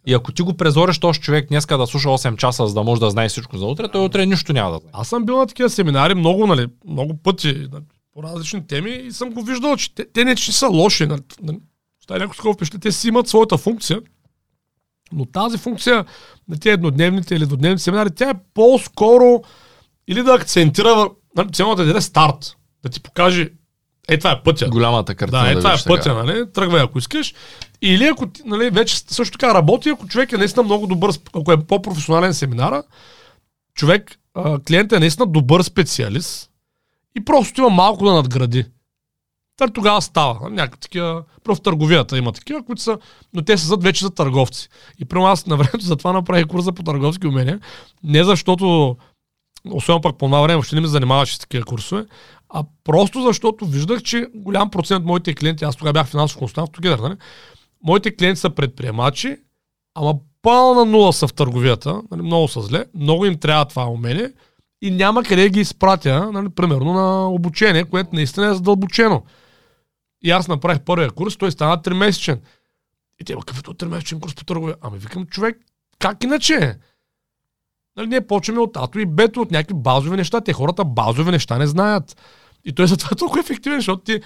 И ако ти го презориш този човек днеска да слуша 8 часа, за да може да знае всичко за утре, той утре нищо няма да знае. Аз съм бил на такива семинари много, нали, много пъти по различни теми и съм го виждал, че те, те не че са лоши. Нали, нали, някой такова впечатление, те си имат своята функция, но тази функция на тези еднодневните или двудневните семинари, тя е по-скоро или да акцентира, нали, цялата да е старт, да ти покаже е, това е пътя. Голямата картина. Да, е, това е пътя, нали? Тръгвай, ако искаш. Или ако нали, вече също така работи, ако човек е наистина много добър, ако е по-професионален семинара, човек, клиентът е наистина добър специалист и просто има малко да надгради. Та тогава става. Нали, някакви такива, в търговията има такива, които са, но те са зад вече за търговци. И при аз на времето затова направих курса по търговски умения. Не защото, особено пък по това време, въобще не ми занимаваше с такива курсове, а просто защото виждах, че голям процент от моите клиенти, аз тогава бях финансов консултант в Together, нали? моите клиенти са предприемачи, ама пълна нула са в търговията, нали? много са зле, много им трябва това умение и няма къде ги изпратя, нали? примерно на обучение, което наистина е задълбочено. И аз направих първия курс, той стана 3 месечен. И те, какъв е 3 месечен курс по търговия? Ами викам, човек, как иначе? Нали, ние почваме от Ато и Бето, от някакви базови неща. Те хората базови неща не знаят. И той е затова е толкова ефективен, защото ти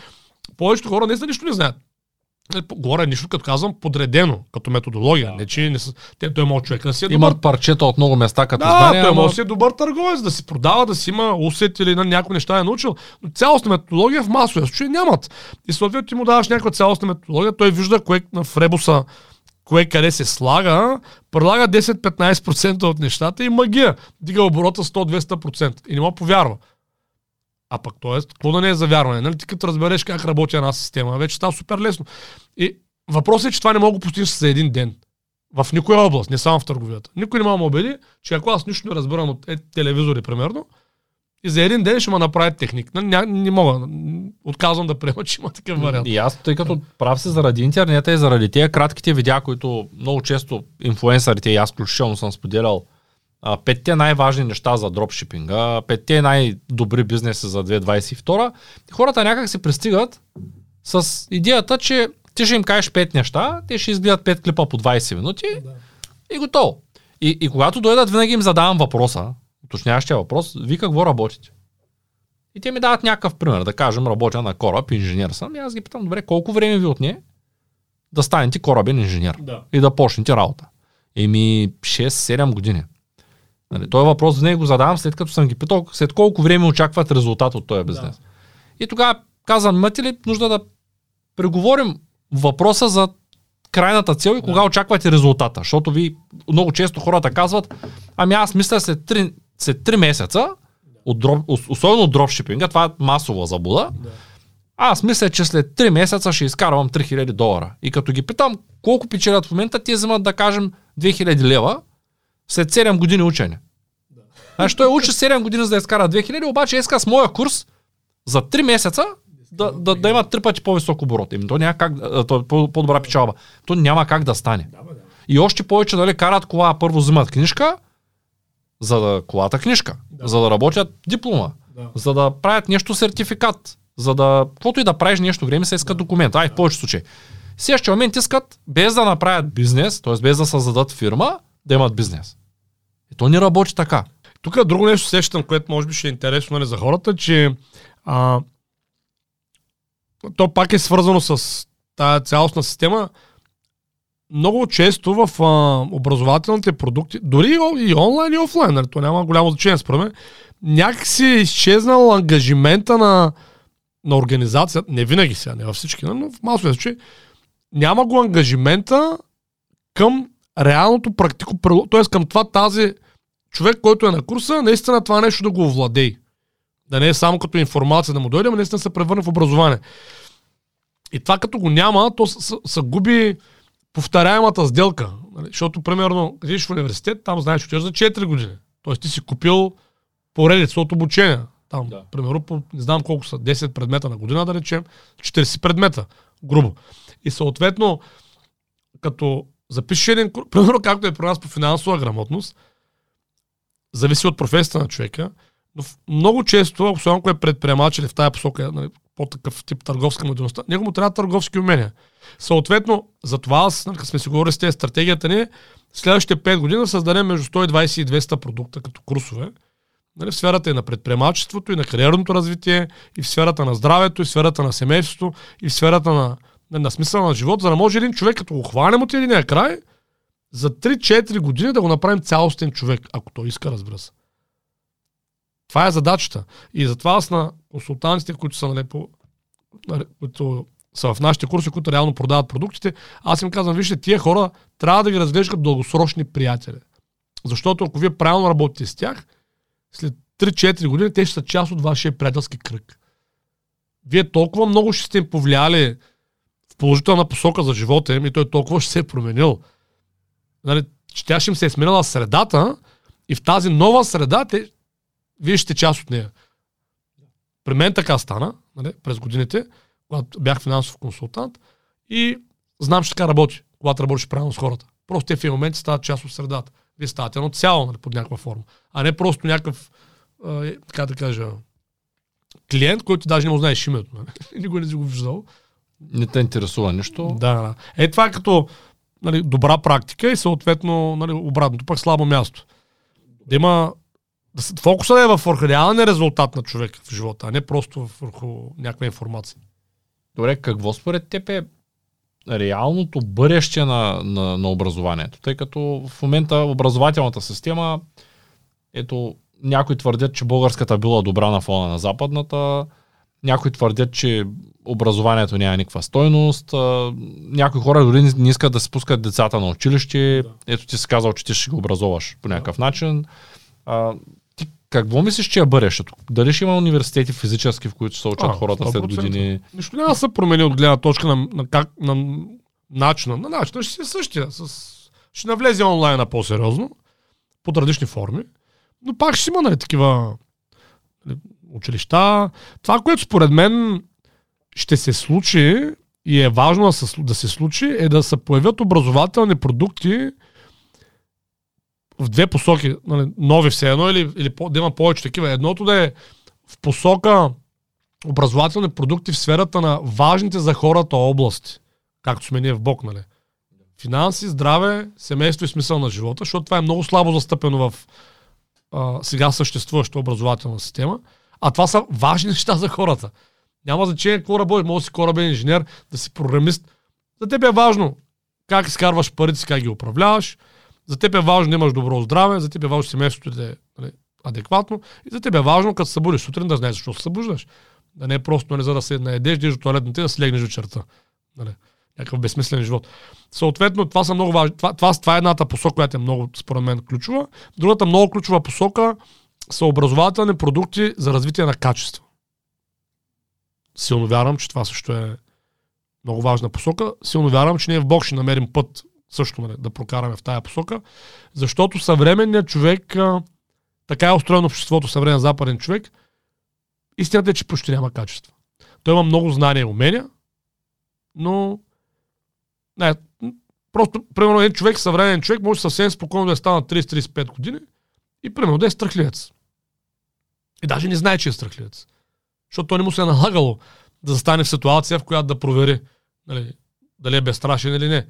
повечето хора не за нищо не знаят. Нали, горе нищо, като казвам, подредено като методология. Да. Не, че не са, те, той може човек да си е Имат добър. парчета от много места като да, знание. той може да си е добър търговец, да си продава, да си има усет или на някои неща е научил. Но цялостна методология в масовия случай нямат. И съответно ти му даваш някаква цялостна методология, той вижда кое в ребуса кое къде се слага, предлага 10-15% от нещата и магия. Дига оборота 100-200% и не му повярва. А пък т.е. какво да не е за? Нали? Ти като разбереш как работи една система, вече става супер лесно. И въпросът е, че това не мога да постигнеш за един ден. В никоя област, не само в търговията. Никой не мога да убеди, че ако аз нищо не разбирам от е, телевизори, примерно, и за един ден ще ме направят техник. Не, не, не мога. Отказвам да приема, че има такъв вариант. И аз, тъй като прав се заради интернета и заради тези кратките видеа, които много често инфуенсърите и аз включително съм споделял, петте най-важни неща за дропшипинга, петте най-добри бизнеси за 2022, хората някак се пристигат с идеята, че ти ще им кажеш пет неща, те ще изгледат пет клипа по 20 минути да. и готово. И, и когато дойдат, винаги им задавам въпроса, уточняващия въпрос, ви какво работите? И те ми дават някакъв пример, да кажем, работя на кораб, инженер съм, и аз ги питам, добре, колко време ви отне да станете корабен инженер да. и да почнете работа? Еми 6-7 години. Нали, този въпрос винаги го задавам след като съм ги питал след колко време очакват резултат от този бизнес. Да. И тогава казвам, имате ли нужда да преговорим въпроса за крайната цел и кога да. очаквате резултата? Защото ви много често хората казват, ами аз мисля след 3, след 3 месеца, от дроп, особено от дропшипинга, това е масова забуда, да. аз мисля, че след 3 месеца ще изкарвам 3000 долара. И като ги питам колко печелят в момента, те вземат да кажем 2000 лева, след 7 години учене. Да. Значи той учи 7 години за да изкара 2000, обаче иска с моя курс за 3 месеца да, да, да има три пъти по-висок оборот. Им, то няма как, то е по-добра печалба. То няма как да стане. Да, да. И още повече, нали, карат кола, първо взимат книжка, за да колата книжка, да. за да работят диплома, да. за да правят нещо сертификат, за да, каквото и да правиш нещо време, се иска да. документ. Ай, в повече случаи. В следващия момент искат, без да направят бизнес, т.е. без да създадат фирма, да имат бизнес. И то не работи така. Тук друго нещо сещам, което може би ще е интересно нали, за хората, че а, то пак е свързано с тази цялостна система. Много често в а, образователните продукти, дори и онлайн и офлайн, нали, то няма голямо значение според мен, някакси е изчезнал ангажимента на, на организацията, не винаги сега, не във всички, но в малко случаи, няма го ангажимента към реалното практико, т.е. към това тази човек, който е на курса, наистина това нещо да го овладей. Да не е само като информация да му дойде, но наистина се превърне в образование. И това като го няма, то се губи повторяемата сделка. Нали? Защото, примерно, къдеш в университет, там знаеш, че за 4 години. Тоест ти си купил поредица от обучения. Там, да. примерно, по, не знам колко са, 10 предмета на година, да речем, 40 предмета, грубо. И съответно, като запишеш един курс, примерно както е при нас по финансова грамотност, зависи от професията на човека, но много често, особено ако е предприемач или в тази посока, нали, по-такъв тип търговска модерността, него му трябва търговски умения. Съответно, за това аз, нали, сме си говорили с тези стратегията ни, следващите 5 години да създадем между 120 и 200 продукта като курсове, нали, в сферата и на предприемачеството, и на кариерното развитие, и в сферата на здравето, и в сферата на семейството, и в сферата на, на, на смисъл на живота, за да може един човек, като го хванем от единия край, за 3-4 години да го направим цялостен човек, ако той иска, разбира се. Това е задачата. И затова аз на консултантите, които са, нали, нали, които са в нашите курси, които реално продават продуктите, аз им казвам, вижте, тия хора трябва да ги разглеждат дългосрочни приятели. Защото ако вие правилно работите с тях, след 3-4 години те ще са част от вашия приятелски кръг. Вие толкова много ще сте им повлияли положителна посока за живота им и той толкова ще се е променил. Нали, тя ще им се е сменила средата и в тази нова среда те, вие ще част от нея. При мен така стана нали, през годините, когато бях финансов консултант и знам, че така работи, когато работиш правилно с хората. Просто те в един момент стават част от средата. Вие ставате едно цяло нали, под някаква форма. А не просто някакъв, е, така да кажа, клиент, който даже не му знаеш името. Нали? Никой не си го виждал. Не те интересува нищо. Да, да. Е, това е като нали, добра практика и съответно нали, обратното, пък слабо място. Да има фокуса да е в реалния резултат на човека в живота, а не просто върху някаква информация. Добре, какво според теб е реалното бъдеще на, на, на образованието? Тъй като в момента образователната система, ето, някои твърдят, че българската била добра на фона на западната, някои твърдят, че образованието няма никаква стойност, някои хора дори не искат да се пускат децата на училище, ето ти си казал, че ти ще ги образоваш по някакъв начин. Какво мислиш, че е бъдещето? Дали ще има университети физически, в които се учат а, хората след години? Нищо няма да се промени от гледна точка на, на, как, на начина. На начина ще си е същия. С, ще навлезе онлайна по-сериозно, под различни форми. Но пак ще има нали, такива нали, училища. Това, което според мен ще се случи и е важно да се, случи, е да се появят образователни продукти, в две посоки, нали, нови все едно, или, или да има повече такива. Едното да е в посока образователни продукти в сферата на важните за хората области, както сме ние в Бог, нали? Финанси, здраве, семейство и смисъл на живота, защото това е много слабо застъпено в а, сега съществуващата образователна система, а това са важни неща за хората. Няма значение какво работиш, може да си корабен инженер, да си програмист. За теб е важно как изкарваш парите си, как ги управляваш, за теб е важно да имаш добро здраве, за теб е важно семейството да е нали, адекватно и за теб е важно, като се събудиш сутрин, да знаеш защо се събуждаш. Да не е просто нали, за да се наедеш, до туалетната и да слегнеш до черта. Нали, някакъв безсмислен живот. Съответно, това са много важни. Това, това, това е едната посока, която е много, според мен, ключова. Другата много ключова посока са образователни продукти за развитие на качество. Силно вярвам, че това също е много важна посока. Силно вярвам, че ние в Бог ще намерим път също нали, да прокараме в тая посока, защото съвременният човек, а, така е устроено обществото, съвременен западен човек, истината е, че почти няма качество. Той има много знания и умения, но не, просто, примерно, един човек, съвременен човек, може съвсем спокойно да е стана 30-35 години и, примерно, да е страхливец. И даже не знае, че е страхливец. Защото той не му се е налагало да застане в ситуация, в която да провери нали, дали е безстрашен или не.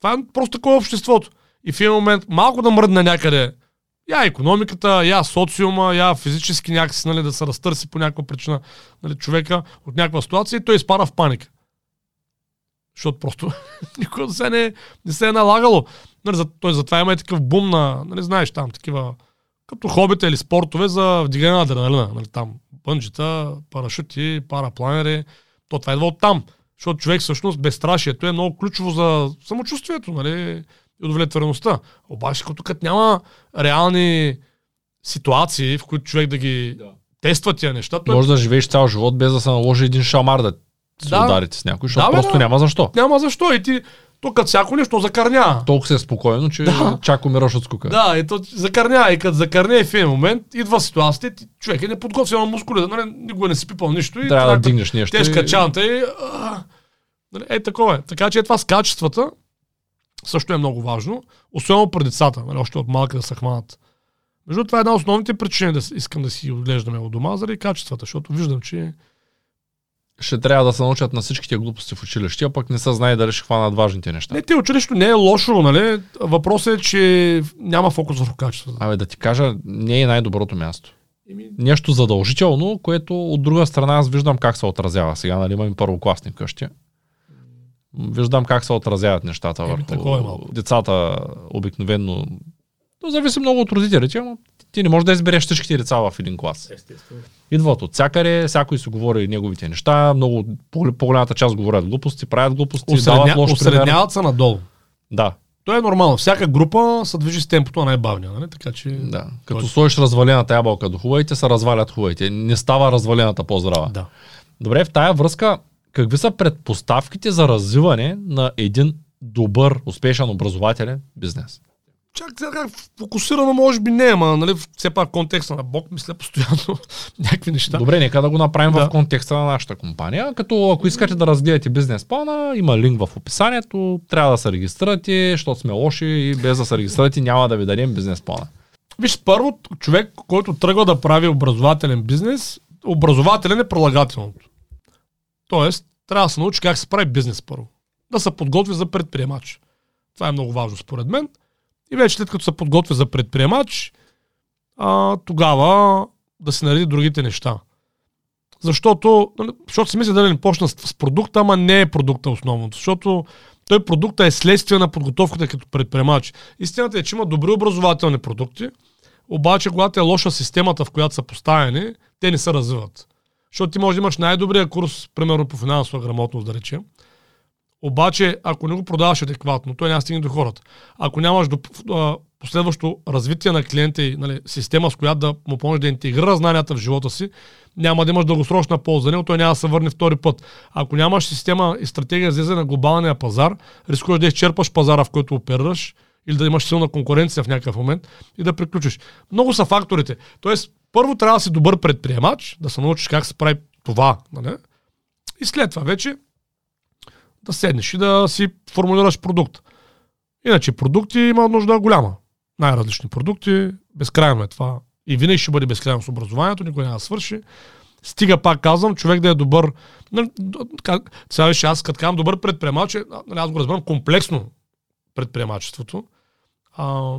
Това е просто такова обществото. И в един момент малко да мръдне някъде я економиката, я социума, я физически някакси нали, да се разтърси по някаква причина нали, човека от някаква ситуация и той изпада в паника. Защото просто никой не се, не, не се е налагало. Нали, за, той затова има и такъв бум на, нали, знаеш, там такива като хобита или спортове за вдигане на адреналина. Нали, там бънджета, парашути, парапланери. То това идва от там. Защото човек всъщност безстрашието е много ключово за самочувствието нали, и удовлетвореността. Обаче като като няма реални ситуации, в които човек да ги да. тества тия неща. Той... Може да живееш цял живот без да се наложи един шамар да се да. ударите с някой, защото да, просто да. няма защо. Няма защо. И ти то като всяко нещо закърня. Толкова се е спокойно, че да. чак умираш от скука. Да, и то закърня. И като закърня в един момент, идва ситуацията, ти, човек е неподготвен на мускули, нали, никога не си пипал нищо. И Трябва да дигнеш нещо. Тежка и... чанта и... А, нали, е, такова е. Така че е това с качествата също е много важно. Особено при децата, нали, още от малка да се хванат. Между това е една от основните причини да искам да си отглеждаме от дома, заради качествата, защото виждам, че ще трябва да се научат на всичките глупости в училище, а пък не са знае дали ще хванат важните неща. Не, те училището не е лошо, нали? Въпросът е, че няма фокус върху качеството. Абе да ти кажа, не е най-доброто място. Нещо задължително, което от друга страна аз виждам как се отразява. Сега, нали, имам първокласни къщи. Виждам как се отразяват нещата Еми, върху е децата обикновено. То зависи много от родителите, но ти не можеш да избереш всичките деца в един клас. Естествено. Идват от всякъде, всякой си говори неговите неща, много, по-голямата част говорят глупости, правят глупости, Осредня, дават лош Осредняват се надолу. Да. То е нормално. Всяка група се движи с темпото на най-бавния, нали? Така че... Да. Като Той... сложиш развалената ябълка до хубавите, се развалят хубавите. Не става развалената по-здрава. Да. Добре, в тая връзка, какви са предпоставките за развиване на един добър, успешен образователен бизнес? Чак как фокусирано може би не, ама нали, все пак контекста на Бог мисля постоянно някакви неща. Добре, нека да го направим да. в контекста на нашата компания. Като ако искате да разгледате бизнес плана, има линк в описанието, трябва да се регистрирате, защото сме лоши и без да се регистрирате няма да ви дадем бизнес плана. Виж, първо, човек, който тръгва да прави образователен бизнес, образователен е прилагателното. Тоест, трябва да се научи как се прави бизнес първо. Да се подготви за предприемач. Това е много важно според мен. И вече след като се подготвя за предприемач, а, тогава да се нареди другите неща. Защото, нали, защото си мисля да не почна с продукта, ама не е продукта основното. Защото той продукта е следствие на подготовката като предприемач. Истината е, че има добри образователни продукти, обаче когато е лоша системата, в която са поставени, те не се развиват. Защото ти може да имаш най-добрия курс, примерно по финансова грамотност, да речем, обаче, ако не го продаваш адекватно, той няма стигне до хората. Ако нямаш до, последващо развитие на клиента и нали, система, с която да му помогнеш да интегрира знанията в живота си, няма да имаш дългосрочна полза, но той няма да се върне втори път. Ако нямаш система и стратегия за на глобалния пазар, рискуваш да изчерпаш пазара, в който оперираш, или да имаш силна конкуренция в някакъв момент и да приключиш. Много са факторите. Тоест, първо трябва да си добър предприемач, да се научиш как се прави това. Нали? И след това вече да седнеш и да си формулираш продукт. Иначе продукти има нужда голяма. Най-различни продукти, безкрайно е това. И винаги ще бъде безкрайно с образованието, никой няма да свърши. Стига, пак казвам, човек да е добър. Нали, сега виж, аз като казвам добър предприемач, нали, аз го разбирам комплексно предприемачеството. А,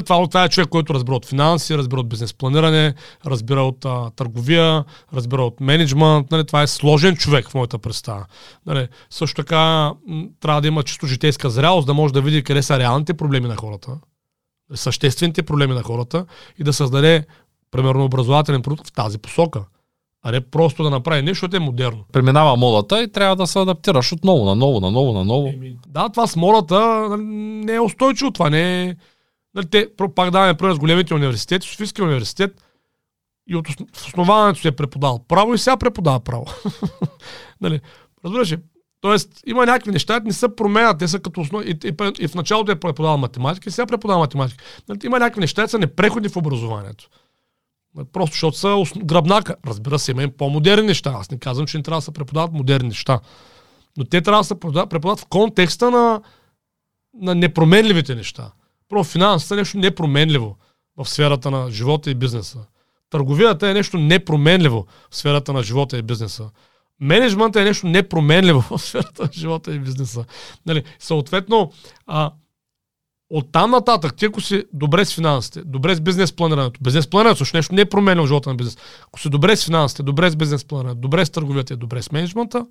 това, това е човек, който разбира от финанси, разбира от бизнес планиране, разбира от а, търговия, разбира от менеджмент. Нали, това е сложен човек в моята представа. Нали, също така трябва да има чисто житейска зрялост, да може да види къде са реалните проблеми на хората, съществените проблеми на хората и да създаде, примерно, образователен продукт в тази посока а не просто да направи нещо, което е модерно. Преминава модата и трябва да се адаптираш отново, наново, наново, наново. Еми, да, това с модата нали, не е устойчиво, това не е Нали, те, пак даваме пример с големите университети, Софийския университет и от основаването си е преподавал право и сега преподава право. нали, разбираш ли? Тоест, има някакви неща, не се променят, те са като основа. И, и, и, в началото е преподавал математика, и сега преподава математика. Нали, има някакви неща, са непреходни в образованието. Нали, просто защото са основ... гръбнака. Разбира се, има и по-модерни неща. Аз не казвам, че не трябва да се преподават модерни неща. Но те трябва да се преподават в контекста на, на непроменливите неща. Про финансите е нещо непроменливо в сферата на живота и бизнеса. Търговията е нещо непроменливо в сферата на живота и бизнеса. Менеджментът е нещо непроменливо в сферата на живота и бизнеса. Нали, съответно, а, от там нататък, ти ако си добре с финансите, добре с бизнес планирането, бизнес планирането също нещо не е променя в живота на бизнес. Ако си добре с финансите, добре с бизнес планирането, добре с търговията добре с менеджмента,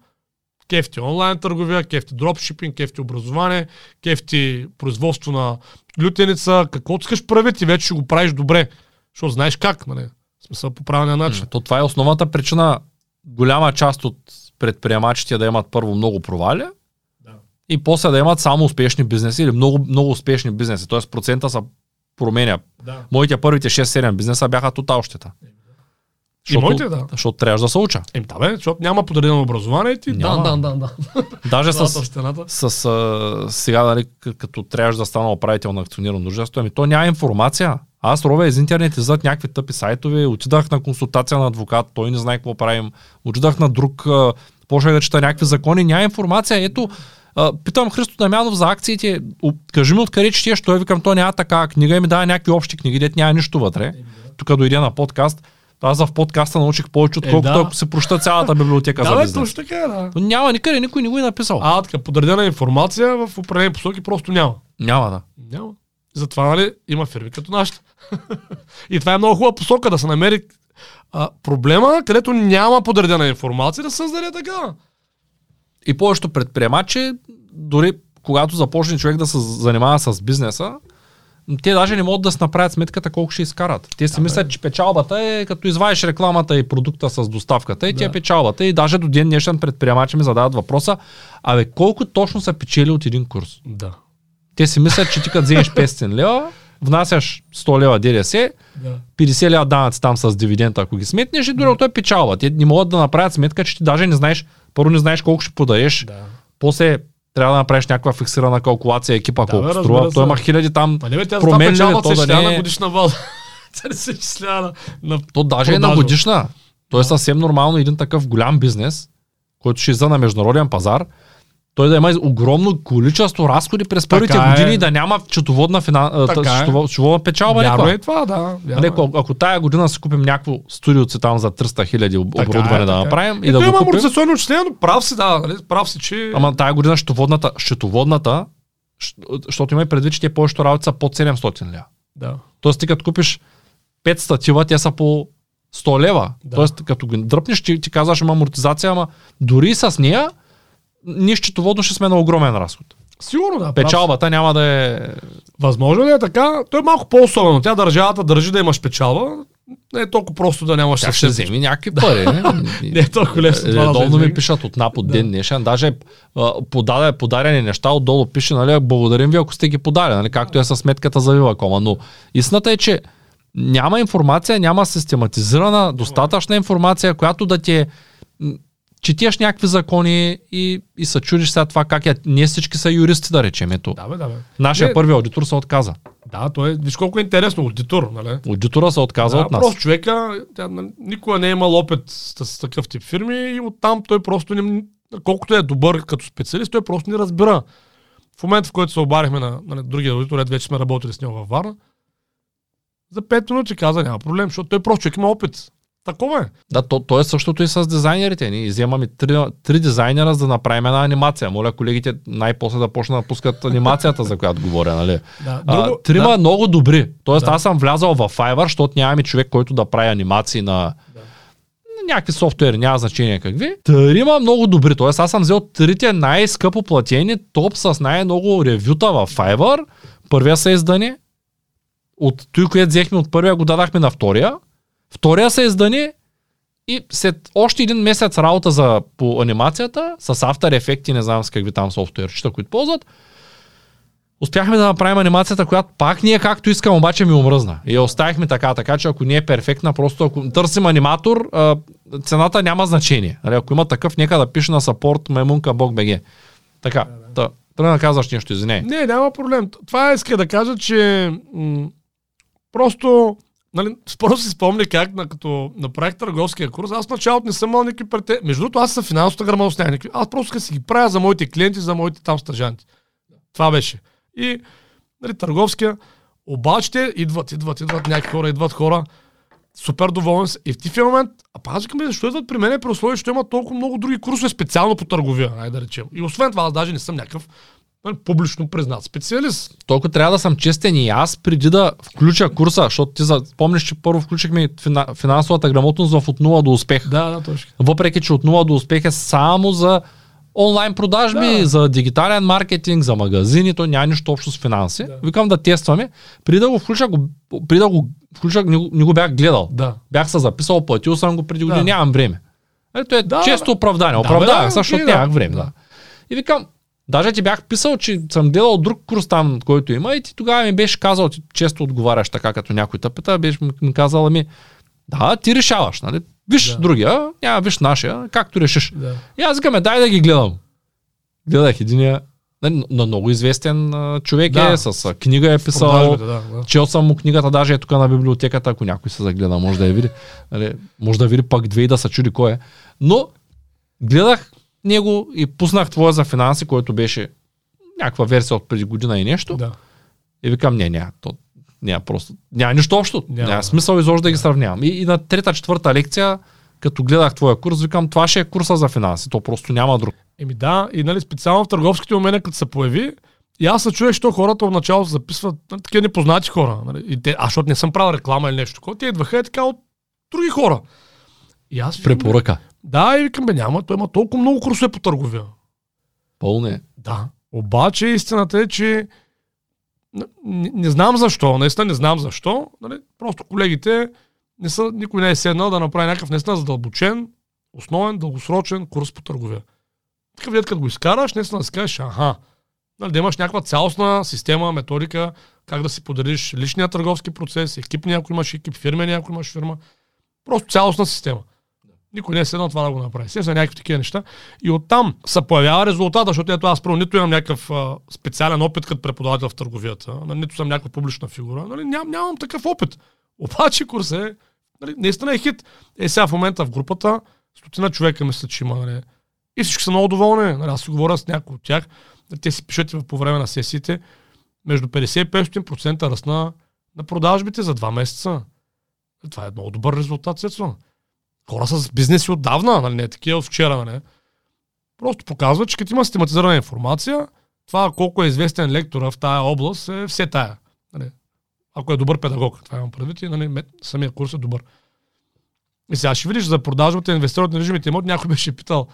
Кефти онлайн търговия, кефти дропшипинг, кефти образование, кефти производство на лютеница, какво искаш прави, ти вече ще го правиш добре. Защото знаеш как, нали? В смисъл по правилния начин. То това е основната причина голяма част от предприемачите да имат първо много провали Да. и после да имат само успешни бизнеси или много, много успешни бизнеси. Тоест процента се променя. Да. Моите първите 6-7 бизнеса бяха тотал щета. И моите, да. Защото трябваше да се уча. Ем, да, бе, защото няма подредено образование ти. Няма. Да, да, да, да. Даже с, стената. с а, сега, нали, като трябваше да стана управител на акционирано дружество, ами то няма информация. Аз ровя из интернет, излизат някакви тъпи сайтове, отидах на консултация на адвокат, той не знае какво правим, отидах на друг, почнах да чета някакви закони, няма информация. Ето, а, питам Христо Дамянов за акциите, кажи ми откъде четеш, той викам, то няма такава книга и ми дава някакви общи книги, дет няма нищо вътре. Тук дойде на подкаст, аз в подкаста научих повече, отколкото да. ако се проща цялата библиотека за Да, бе, бизнес. точно така, е, да. Но няма никъде, никой не го е написал. А, така, подредена информация в определени посоки просто няма. Няма да. Няма. Затова, нали, има фирми като нашата. и това е много хубава посока да се намери а, проблема, където няма подредена информация, да създаде така. И повечето предприемачи, дори когато започне човек да се занимава с бизнеса, те даже не могат да си направят сметката колко ще изкарат. Те си Да, мислят, че печалбата е като извадиш рекламата и продукта с доставката и ти е Да. печалбата. И даже до ден днешен предприемачи ми задават въпроса, абе колко точно са печели от един курс? Да. Те си мислят, че ти като вземеш 500 лева, внасяш 100 лева ДДС, да. 50 лева данъци там с дивидента, ако ги сметнеш и от той печалба. Те не могат да направят сметка, че ти даже не знаеш, първо не знаеш колко ще подариш, да. после трябва да направиш някаква фиксирана калкулация екипа, Да, колко бе, струва. Той има хиляди там. За Променливи, то да не е- на годишна база. Се на, на То даже е на годишна. То е съвсем нормално един такъв голям бизнес, който ще излиза на международен пазар, той да има огромно количество разходи през Така първите е. години и да няма счетоводна, финан... а, Така та- е. счетово- счетоводна печалба. Вярно е това, да. Вярно Нали, е. ако, ако тая година си купим някакво студиоце там за 300 хиляди об- Така е, оборудване да така е. направим и Е, да го има купим, амортизационно отчисление, но прав си, да, нали? прав си, че... ама тая година счетоводната, счетоводната, защото има и предвид, че те повечето работи са под 700 лева. Да. Тоест ти като купиш 5 статива, те са по 100 лева. Да. Тоест като ги дръпнеш, ти, ти казваш има амортизация, ама дори с нея, ние счетоводно ще сме на огромен разход. Сигурно, да. прав. Печалбата няма да е... Възможно ли е така? Той е малко по-особено. Тя държавата държи да имаш печалба. Не е толкова просто да нямаш Тя ще вземи някакви пари. не? Не е толкова лесно Редовно ми пишат от НАП от ден днешен. Даже а, подаде, подарени неща отдолу пише, нали, благодарим ви, ако сте ги подали, нали, както е със сметката за Вивакома. Но истината е, че няма информация, няма систематизирана, достатъчна информация, която да ти е четеш някакви закони и, и се чудиш сега това как е. Ние всички са юристи, да речем. Ето. Да, бе, да, бе. Нашия Не. първи аудитор се отказа. Да, той е, виж колко е интересно, аудитор, нали? Аудитора се отказа да, от нас. Просто човека, тя, нали, никога не е имал опит с, с такъв тип фирми и оттам той просто не, колкото е добър като специалист, той просто не разбира. В момента, в който се обарихме на, на другия аудитор, ето вече сме работили с него във Варна, за 5 минути каза няма проблем, защото той просто човек има опит. Такова е. Да, то, то е същото и с дизайнерите. Ние вземаме три, три дизайнера, за да направим една анимация. Моля колегите най-после да почнат да пускат анимацията, за която говоря. Нали? Да, А, друго- трима да, много добри. Тоест Да. аз съм влязал в Fiverr, защото нямаме човек, който да прави анимации на на някакви софтуери, няма значение какви. Трима много добри. Тоест аз съм взел трите най-скъпо платени, топ с най-много ревюта в Fiverr. Първия се издани. От той, което взехме от първия, го дадахме на втория. Втория се издани и след още един месец работа за, по анимацията, с After Effects и не знам с какви там софтуерчета, които ползват, успяхме да направим анимацията, която пак не е както искам, обаче ми омръзна. И я оставихме така, така че ако не е перфектна, просто ако търсим аниматор, цената няма значение. Нали, ако има такъв, нека да пише на саппорт маймунка бог БГ. Така, да, трябва да казваш нещо, извиняй. Не, няма проблем. Това иска да кажа, че м- просто Нали, споро си спомня как, на, като направих търговския курс, аз в началото не съм имал никакви прете... Между другото, аз съм финансовата грамотност нямах никакви. Аз просто си ги правя за моите клиенти, за моите там стажанти. Това беше. И нали, търговския, обаче те идват, идват, идват някакви хора, идват хора, супер доволен са. И в тия момент, а па аз защо идват при мен при условие, че има толкова много други курсове специално по търговия, ай да речем. И освен това, аз даже не съм някакъв публично признат специалист. Толкова трябва да съм честен и аз преди да включа курса, защото ти помниш, че първо включихме фина... финансовата грамотност в от 0 до успех. Да, да, точно. Въпреки, че от 0 до успех е само за онлайн продажби, Да. за дигитален маркетинг, за магазини, то няма нищо общо с финанси. Да. Викам да тестваме. Преди да го включа, го, преди да го включа, не, го- не го бях гледал. Да. Бях се записал, платил съм го преди години, Да. нямам време. Ето е Да, често да. оправдание. Да, Оправдавах да, защото да. нямах време. Да. И викам, даже ти бях писал, че съм гледал друг курс там, който има и ти тогава ми беше казал, ти често отговаряш така, като някой те пита, беше ми- ми казал, ами, да, ти решаваш, нали? Виж Да. другия, няма виж нашия, както решиш. Да. И аз викаме, дай да ги гледам. Гледах единия, нали, на много известен човек Да. е, с книга е писал. Да, да. Чел съм му книгата, даже е тук на библиотеката, ако някой се загледа, може да я види. Нали, може да види пак две и да се чуди кой е. Но гледах него и пуснах твоя за финанси, който беше някаква версия от преди година и нещо. Да. И викам, не, няма, то, няма просто, няма нищо общо. Няма, Няма, смисъл изобщо да ги сравнявам. И, и на трета, четвърта лекция, като гледах твоя курс, викам, това ще е курса за финанси. То просто няма друг. Еми да, и нали, специално в търговските умения, като се появи, и аз се чуя, що хората отначало се записват нали, такива непознати хора. Нали, и те, аз защото не съм правил реклама или нещо такова, те идваха е така от други хора. И аз Препоръка. Да, и викам, бе, няма, той има толкова много курсове по търговия. Пълно е. Да. Обаче истината е, че не, не, знам защо, наистина не знам защо. Нали? Просто колегите не са, никой не е седнал да направи някакъв наистина задълбочен, основен, дългосрочен курс по търговия. Такъв вид, като го изкараш, наистина да си кажеш, аха, нали, да имаш някаква цялостна система, методика, как да си поделиш личния търговски процес, екипния, ако имаш екип, фирмения, ако имаш фирма. Просто цялостна система. Никой не е седнал това да го направи. Все са някакви такива неща. И оттам се появява резултата, защото ето аз първо нито имам някакъв а, специален опит като преподавател в търговията, нали, нито съм някаква публична фигура, нали, ням, нямам такъв опит. Обаче курс е, нали, наистина е хит. Е сега в момента в групата, стотина човека мисля, че има. Нали, и всички са много доволни. Нали, аз си говоря с някои от тях. Те си пишат по време на сесиите. Между 50 и 500% ръсна на продажбите за два месеца. Това е много добър резултат, естествено. Хора с бизнеси отдавна, нали, не такива от вчера, нали. Просто показва, че като има систематизирана информация, това колко е известен лектора в тая област е все тая. Нали. Ако е добър педагог, това имам предвид и нали, самия курс е добър. И сега ще видиш за продажбата и инвестирането на недвижимите имоти, някой беше питал,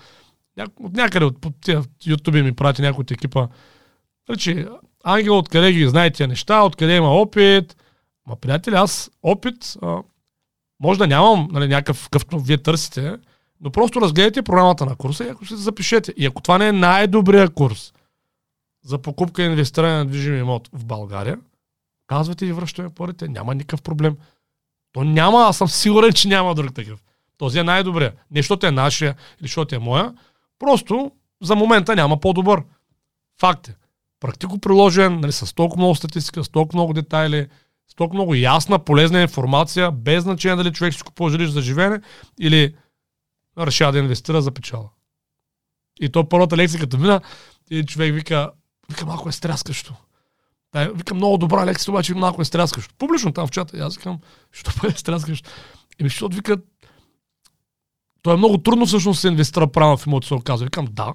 от някъде от по тия YouTube ми прати някой от екипа, Значи, Ангел, откъде ги знае тия неща, откъде има опит. Ма, приятели, аз опит, а, може да нямам нали, някакъв, какъвто вие търсите, но просто разгледайте програмата на курса и ако се запишете. И ако това не е най-добрия курс за покупка и инвестиране на движим имот в България, казвате и връщаме парите, няма никакъв проблем. То няма, аз съм сигурен, че няма друг такъв. Този е най-добрия. Не защото е нашия или защото е моя, просто за момента няма по-добър. Факт е. Практико приложен, нали, с толкова много статистика, с толкова много детайли, с толкова много ясна, полезна информация, без значение дали човек си купува жилище за живеене или решава да инвестира за печала. И то първата лекция, като мина, и човек вика, вика малко е стряскащо. Да, вика много добра лекция, обаче малко е стряскащо. Публично там в чата, и аз викам, що па е стряскащо? Еми, защото вика, то е много трудно всъщност се инвестира правилно в имоти, се оказва. Викам, да,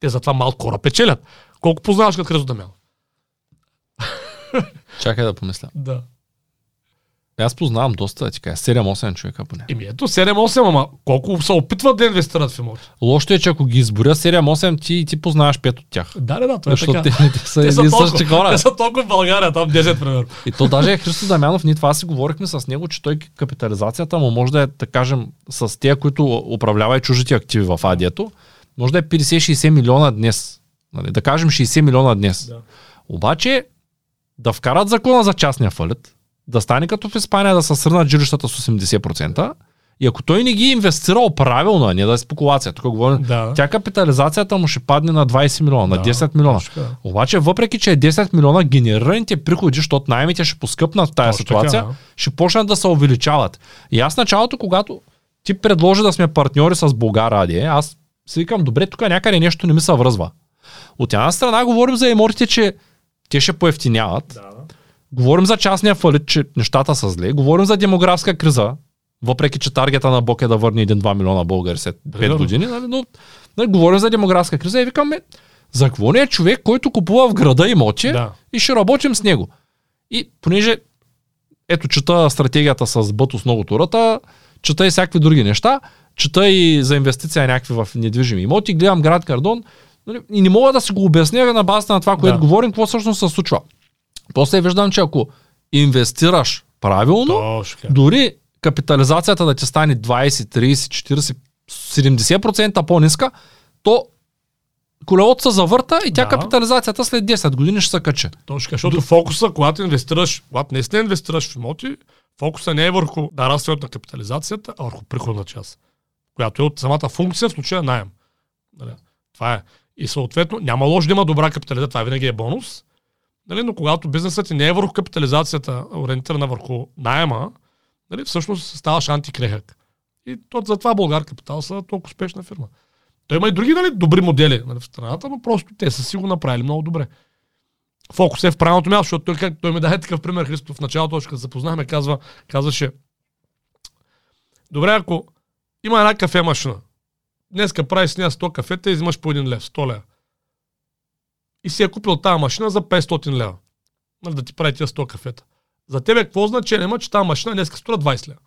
те затова малко хора печелят. Колко познаваш като Христо Дамян? Чакай да помисля. Да. Аз познавам доста, ти кажа, 7-8 човека поне. Еми ето 7-8, ама колко се опитват да инвестират в имоти? Лошото е, че ако ги изборя 7-8, ти, ти познаваш 5 от тях. Да, да, да, това е Защото така. те, те са Те са, толкова, хора. те са толкова в България, там 10 примерно. И то даже е Христо Дамянов, ние това си говорихме с него, че той капитализацията му може да е, да кажем, с тези, които управлява и чужите активи в адието, може да е 50-60 милиона днес. Нали? Да кажем 60 милиона днес. Да. Обаче да вкарат закона за частния фалит, да стане като в Испания да се срънат жилищата с 80%, и ако той не ги е инвестирал правилно, а не да е спекулация, тук говорим, Да. тя капитализацията му ще падне на 20 милиона, на Да, 10 милиона. точно така. Обаче, въпреки, че е 10 милиона, генерираните приходи, защото найемите ще поскъпнат в тази Точно ситуация, така, да. ще почнат да се увеличават. И аз началото, когато ти предложи да сме партньори с Българ Радие, аз си викам, добре, тук някъде нещо не ми се връзва. От една страна говорим за имотите, че те ще поевтиняват. Да. Говорим за частния фалит, че нещата са зле. Говорим за демографска криза, въпреки че таргета на Бог е да върне 1-2 милиона българи след 5 Примерно. години. Нали? Но нали, говорим за демографска криза и викаме, за какво не е човек, който купува в града имоти Да. и ще работим с него. И понеже ето чета стратегията с Бъто с много турата, чета и всякакви други неща, чета и за инвестиция някакви в недвижими имоти, гледам град Кардон нали, и не мога да си го обясня на базата на това, което Да. говорим, какво всъщност се случва. После виждам, че ако инвестираш правилно, Точно така. дори капитализацията да ти стане 20, 30, 40, 70% по-ниска, то колелото се завърта и тя Да. капитализацията след 10 години ще се качи. Точно защото фокуса, когато инвестираш, когато наистина инвестираш в имоти, фокуса не е върху нарастването на капитализацията, а върху приходна част, която е от самата функция, в случая найем. Нали? Това е. И съответно, няма лошо да има добра капитализация, това винаги е бонус. Нали? Но когато бизнесът ти не е върху капитализацията, ориентирана върху найема, нали? всъщност ставаш антикрехък. И то, затова Българ Капитал са толкова успешна фирма. Той има и други нали, добри модели нали, в страната, но просто те са си го направили много добре. Фокус е в правилното място, защото той, той ми даде такъв пример, Христо, в началото, още като запознахме, казва, казваше, добре, ако има една кафе машина, днеска прави с нея 100 кафета и взимаш по 1 лев, 100 лева. И си е купил тази машина за 500 лева. Нали, да ти прави тия 100 кафета. За тебе какво значение има, че тази машина днеска струва 20 лева?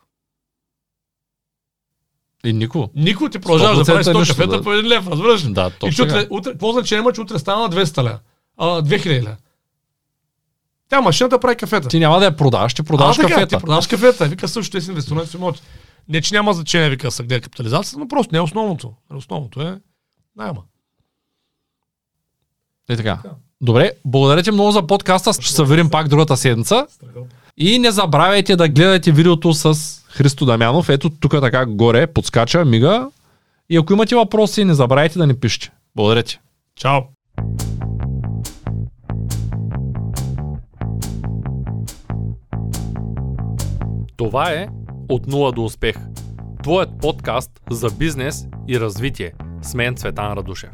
И нико. Никой ти продължава да прави 100% 100 нищо, кафета да. по 1 лев, разбираш? Да, И че точно утре, утре, какво значение има, че утре стана на 200 лева? А, 2000 лева. Тя машината прави кафета. Ти няма да я продаваш, ти продаваш а, така, кафета. Ти продаваш кафета. Вика също, те си инвестиционни имоти. Не, че няма значение, вика, са гледа капитализацията, но просто не е основното. Основното е найма. И така. Добре, благодаря ти много за подкаста. Ще се видим пак другата седмица. И не забравяйте да гледате видеото с Христо Дамянов. Ето тук така горе, подскача, мига. И ако имате въпроси, не забравяйте да ни пишете. Благодаря ти. Чао! Това е От нула до успех. Твоят подкаст за бизнес и развитие. С мен Цветан Радушев.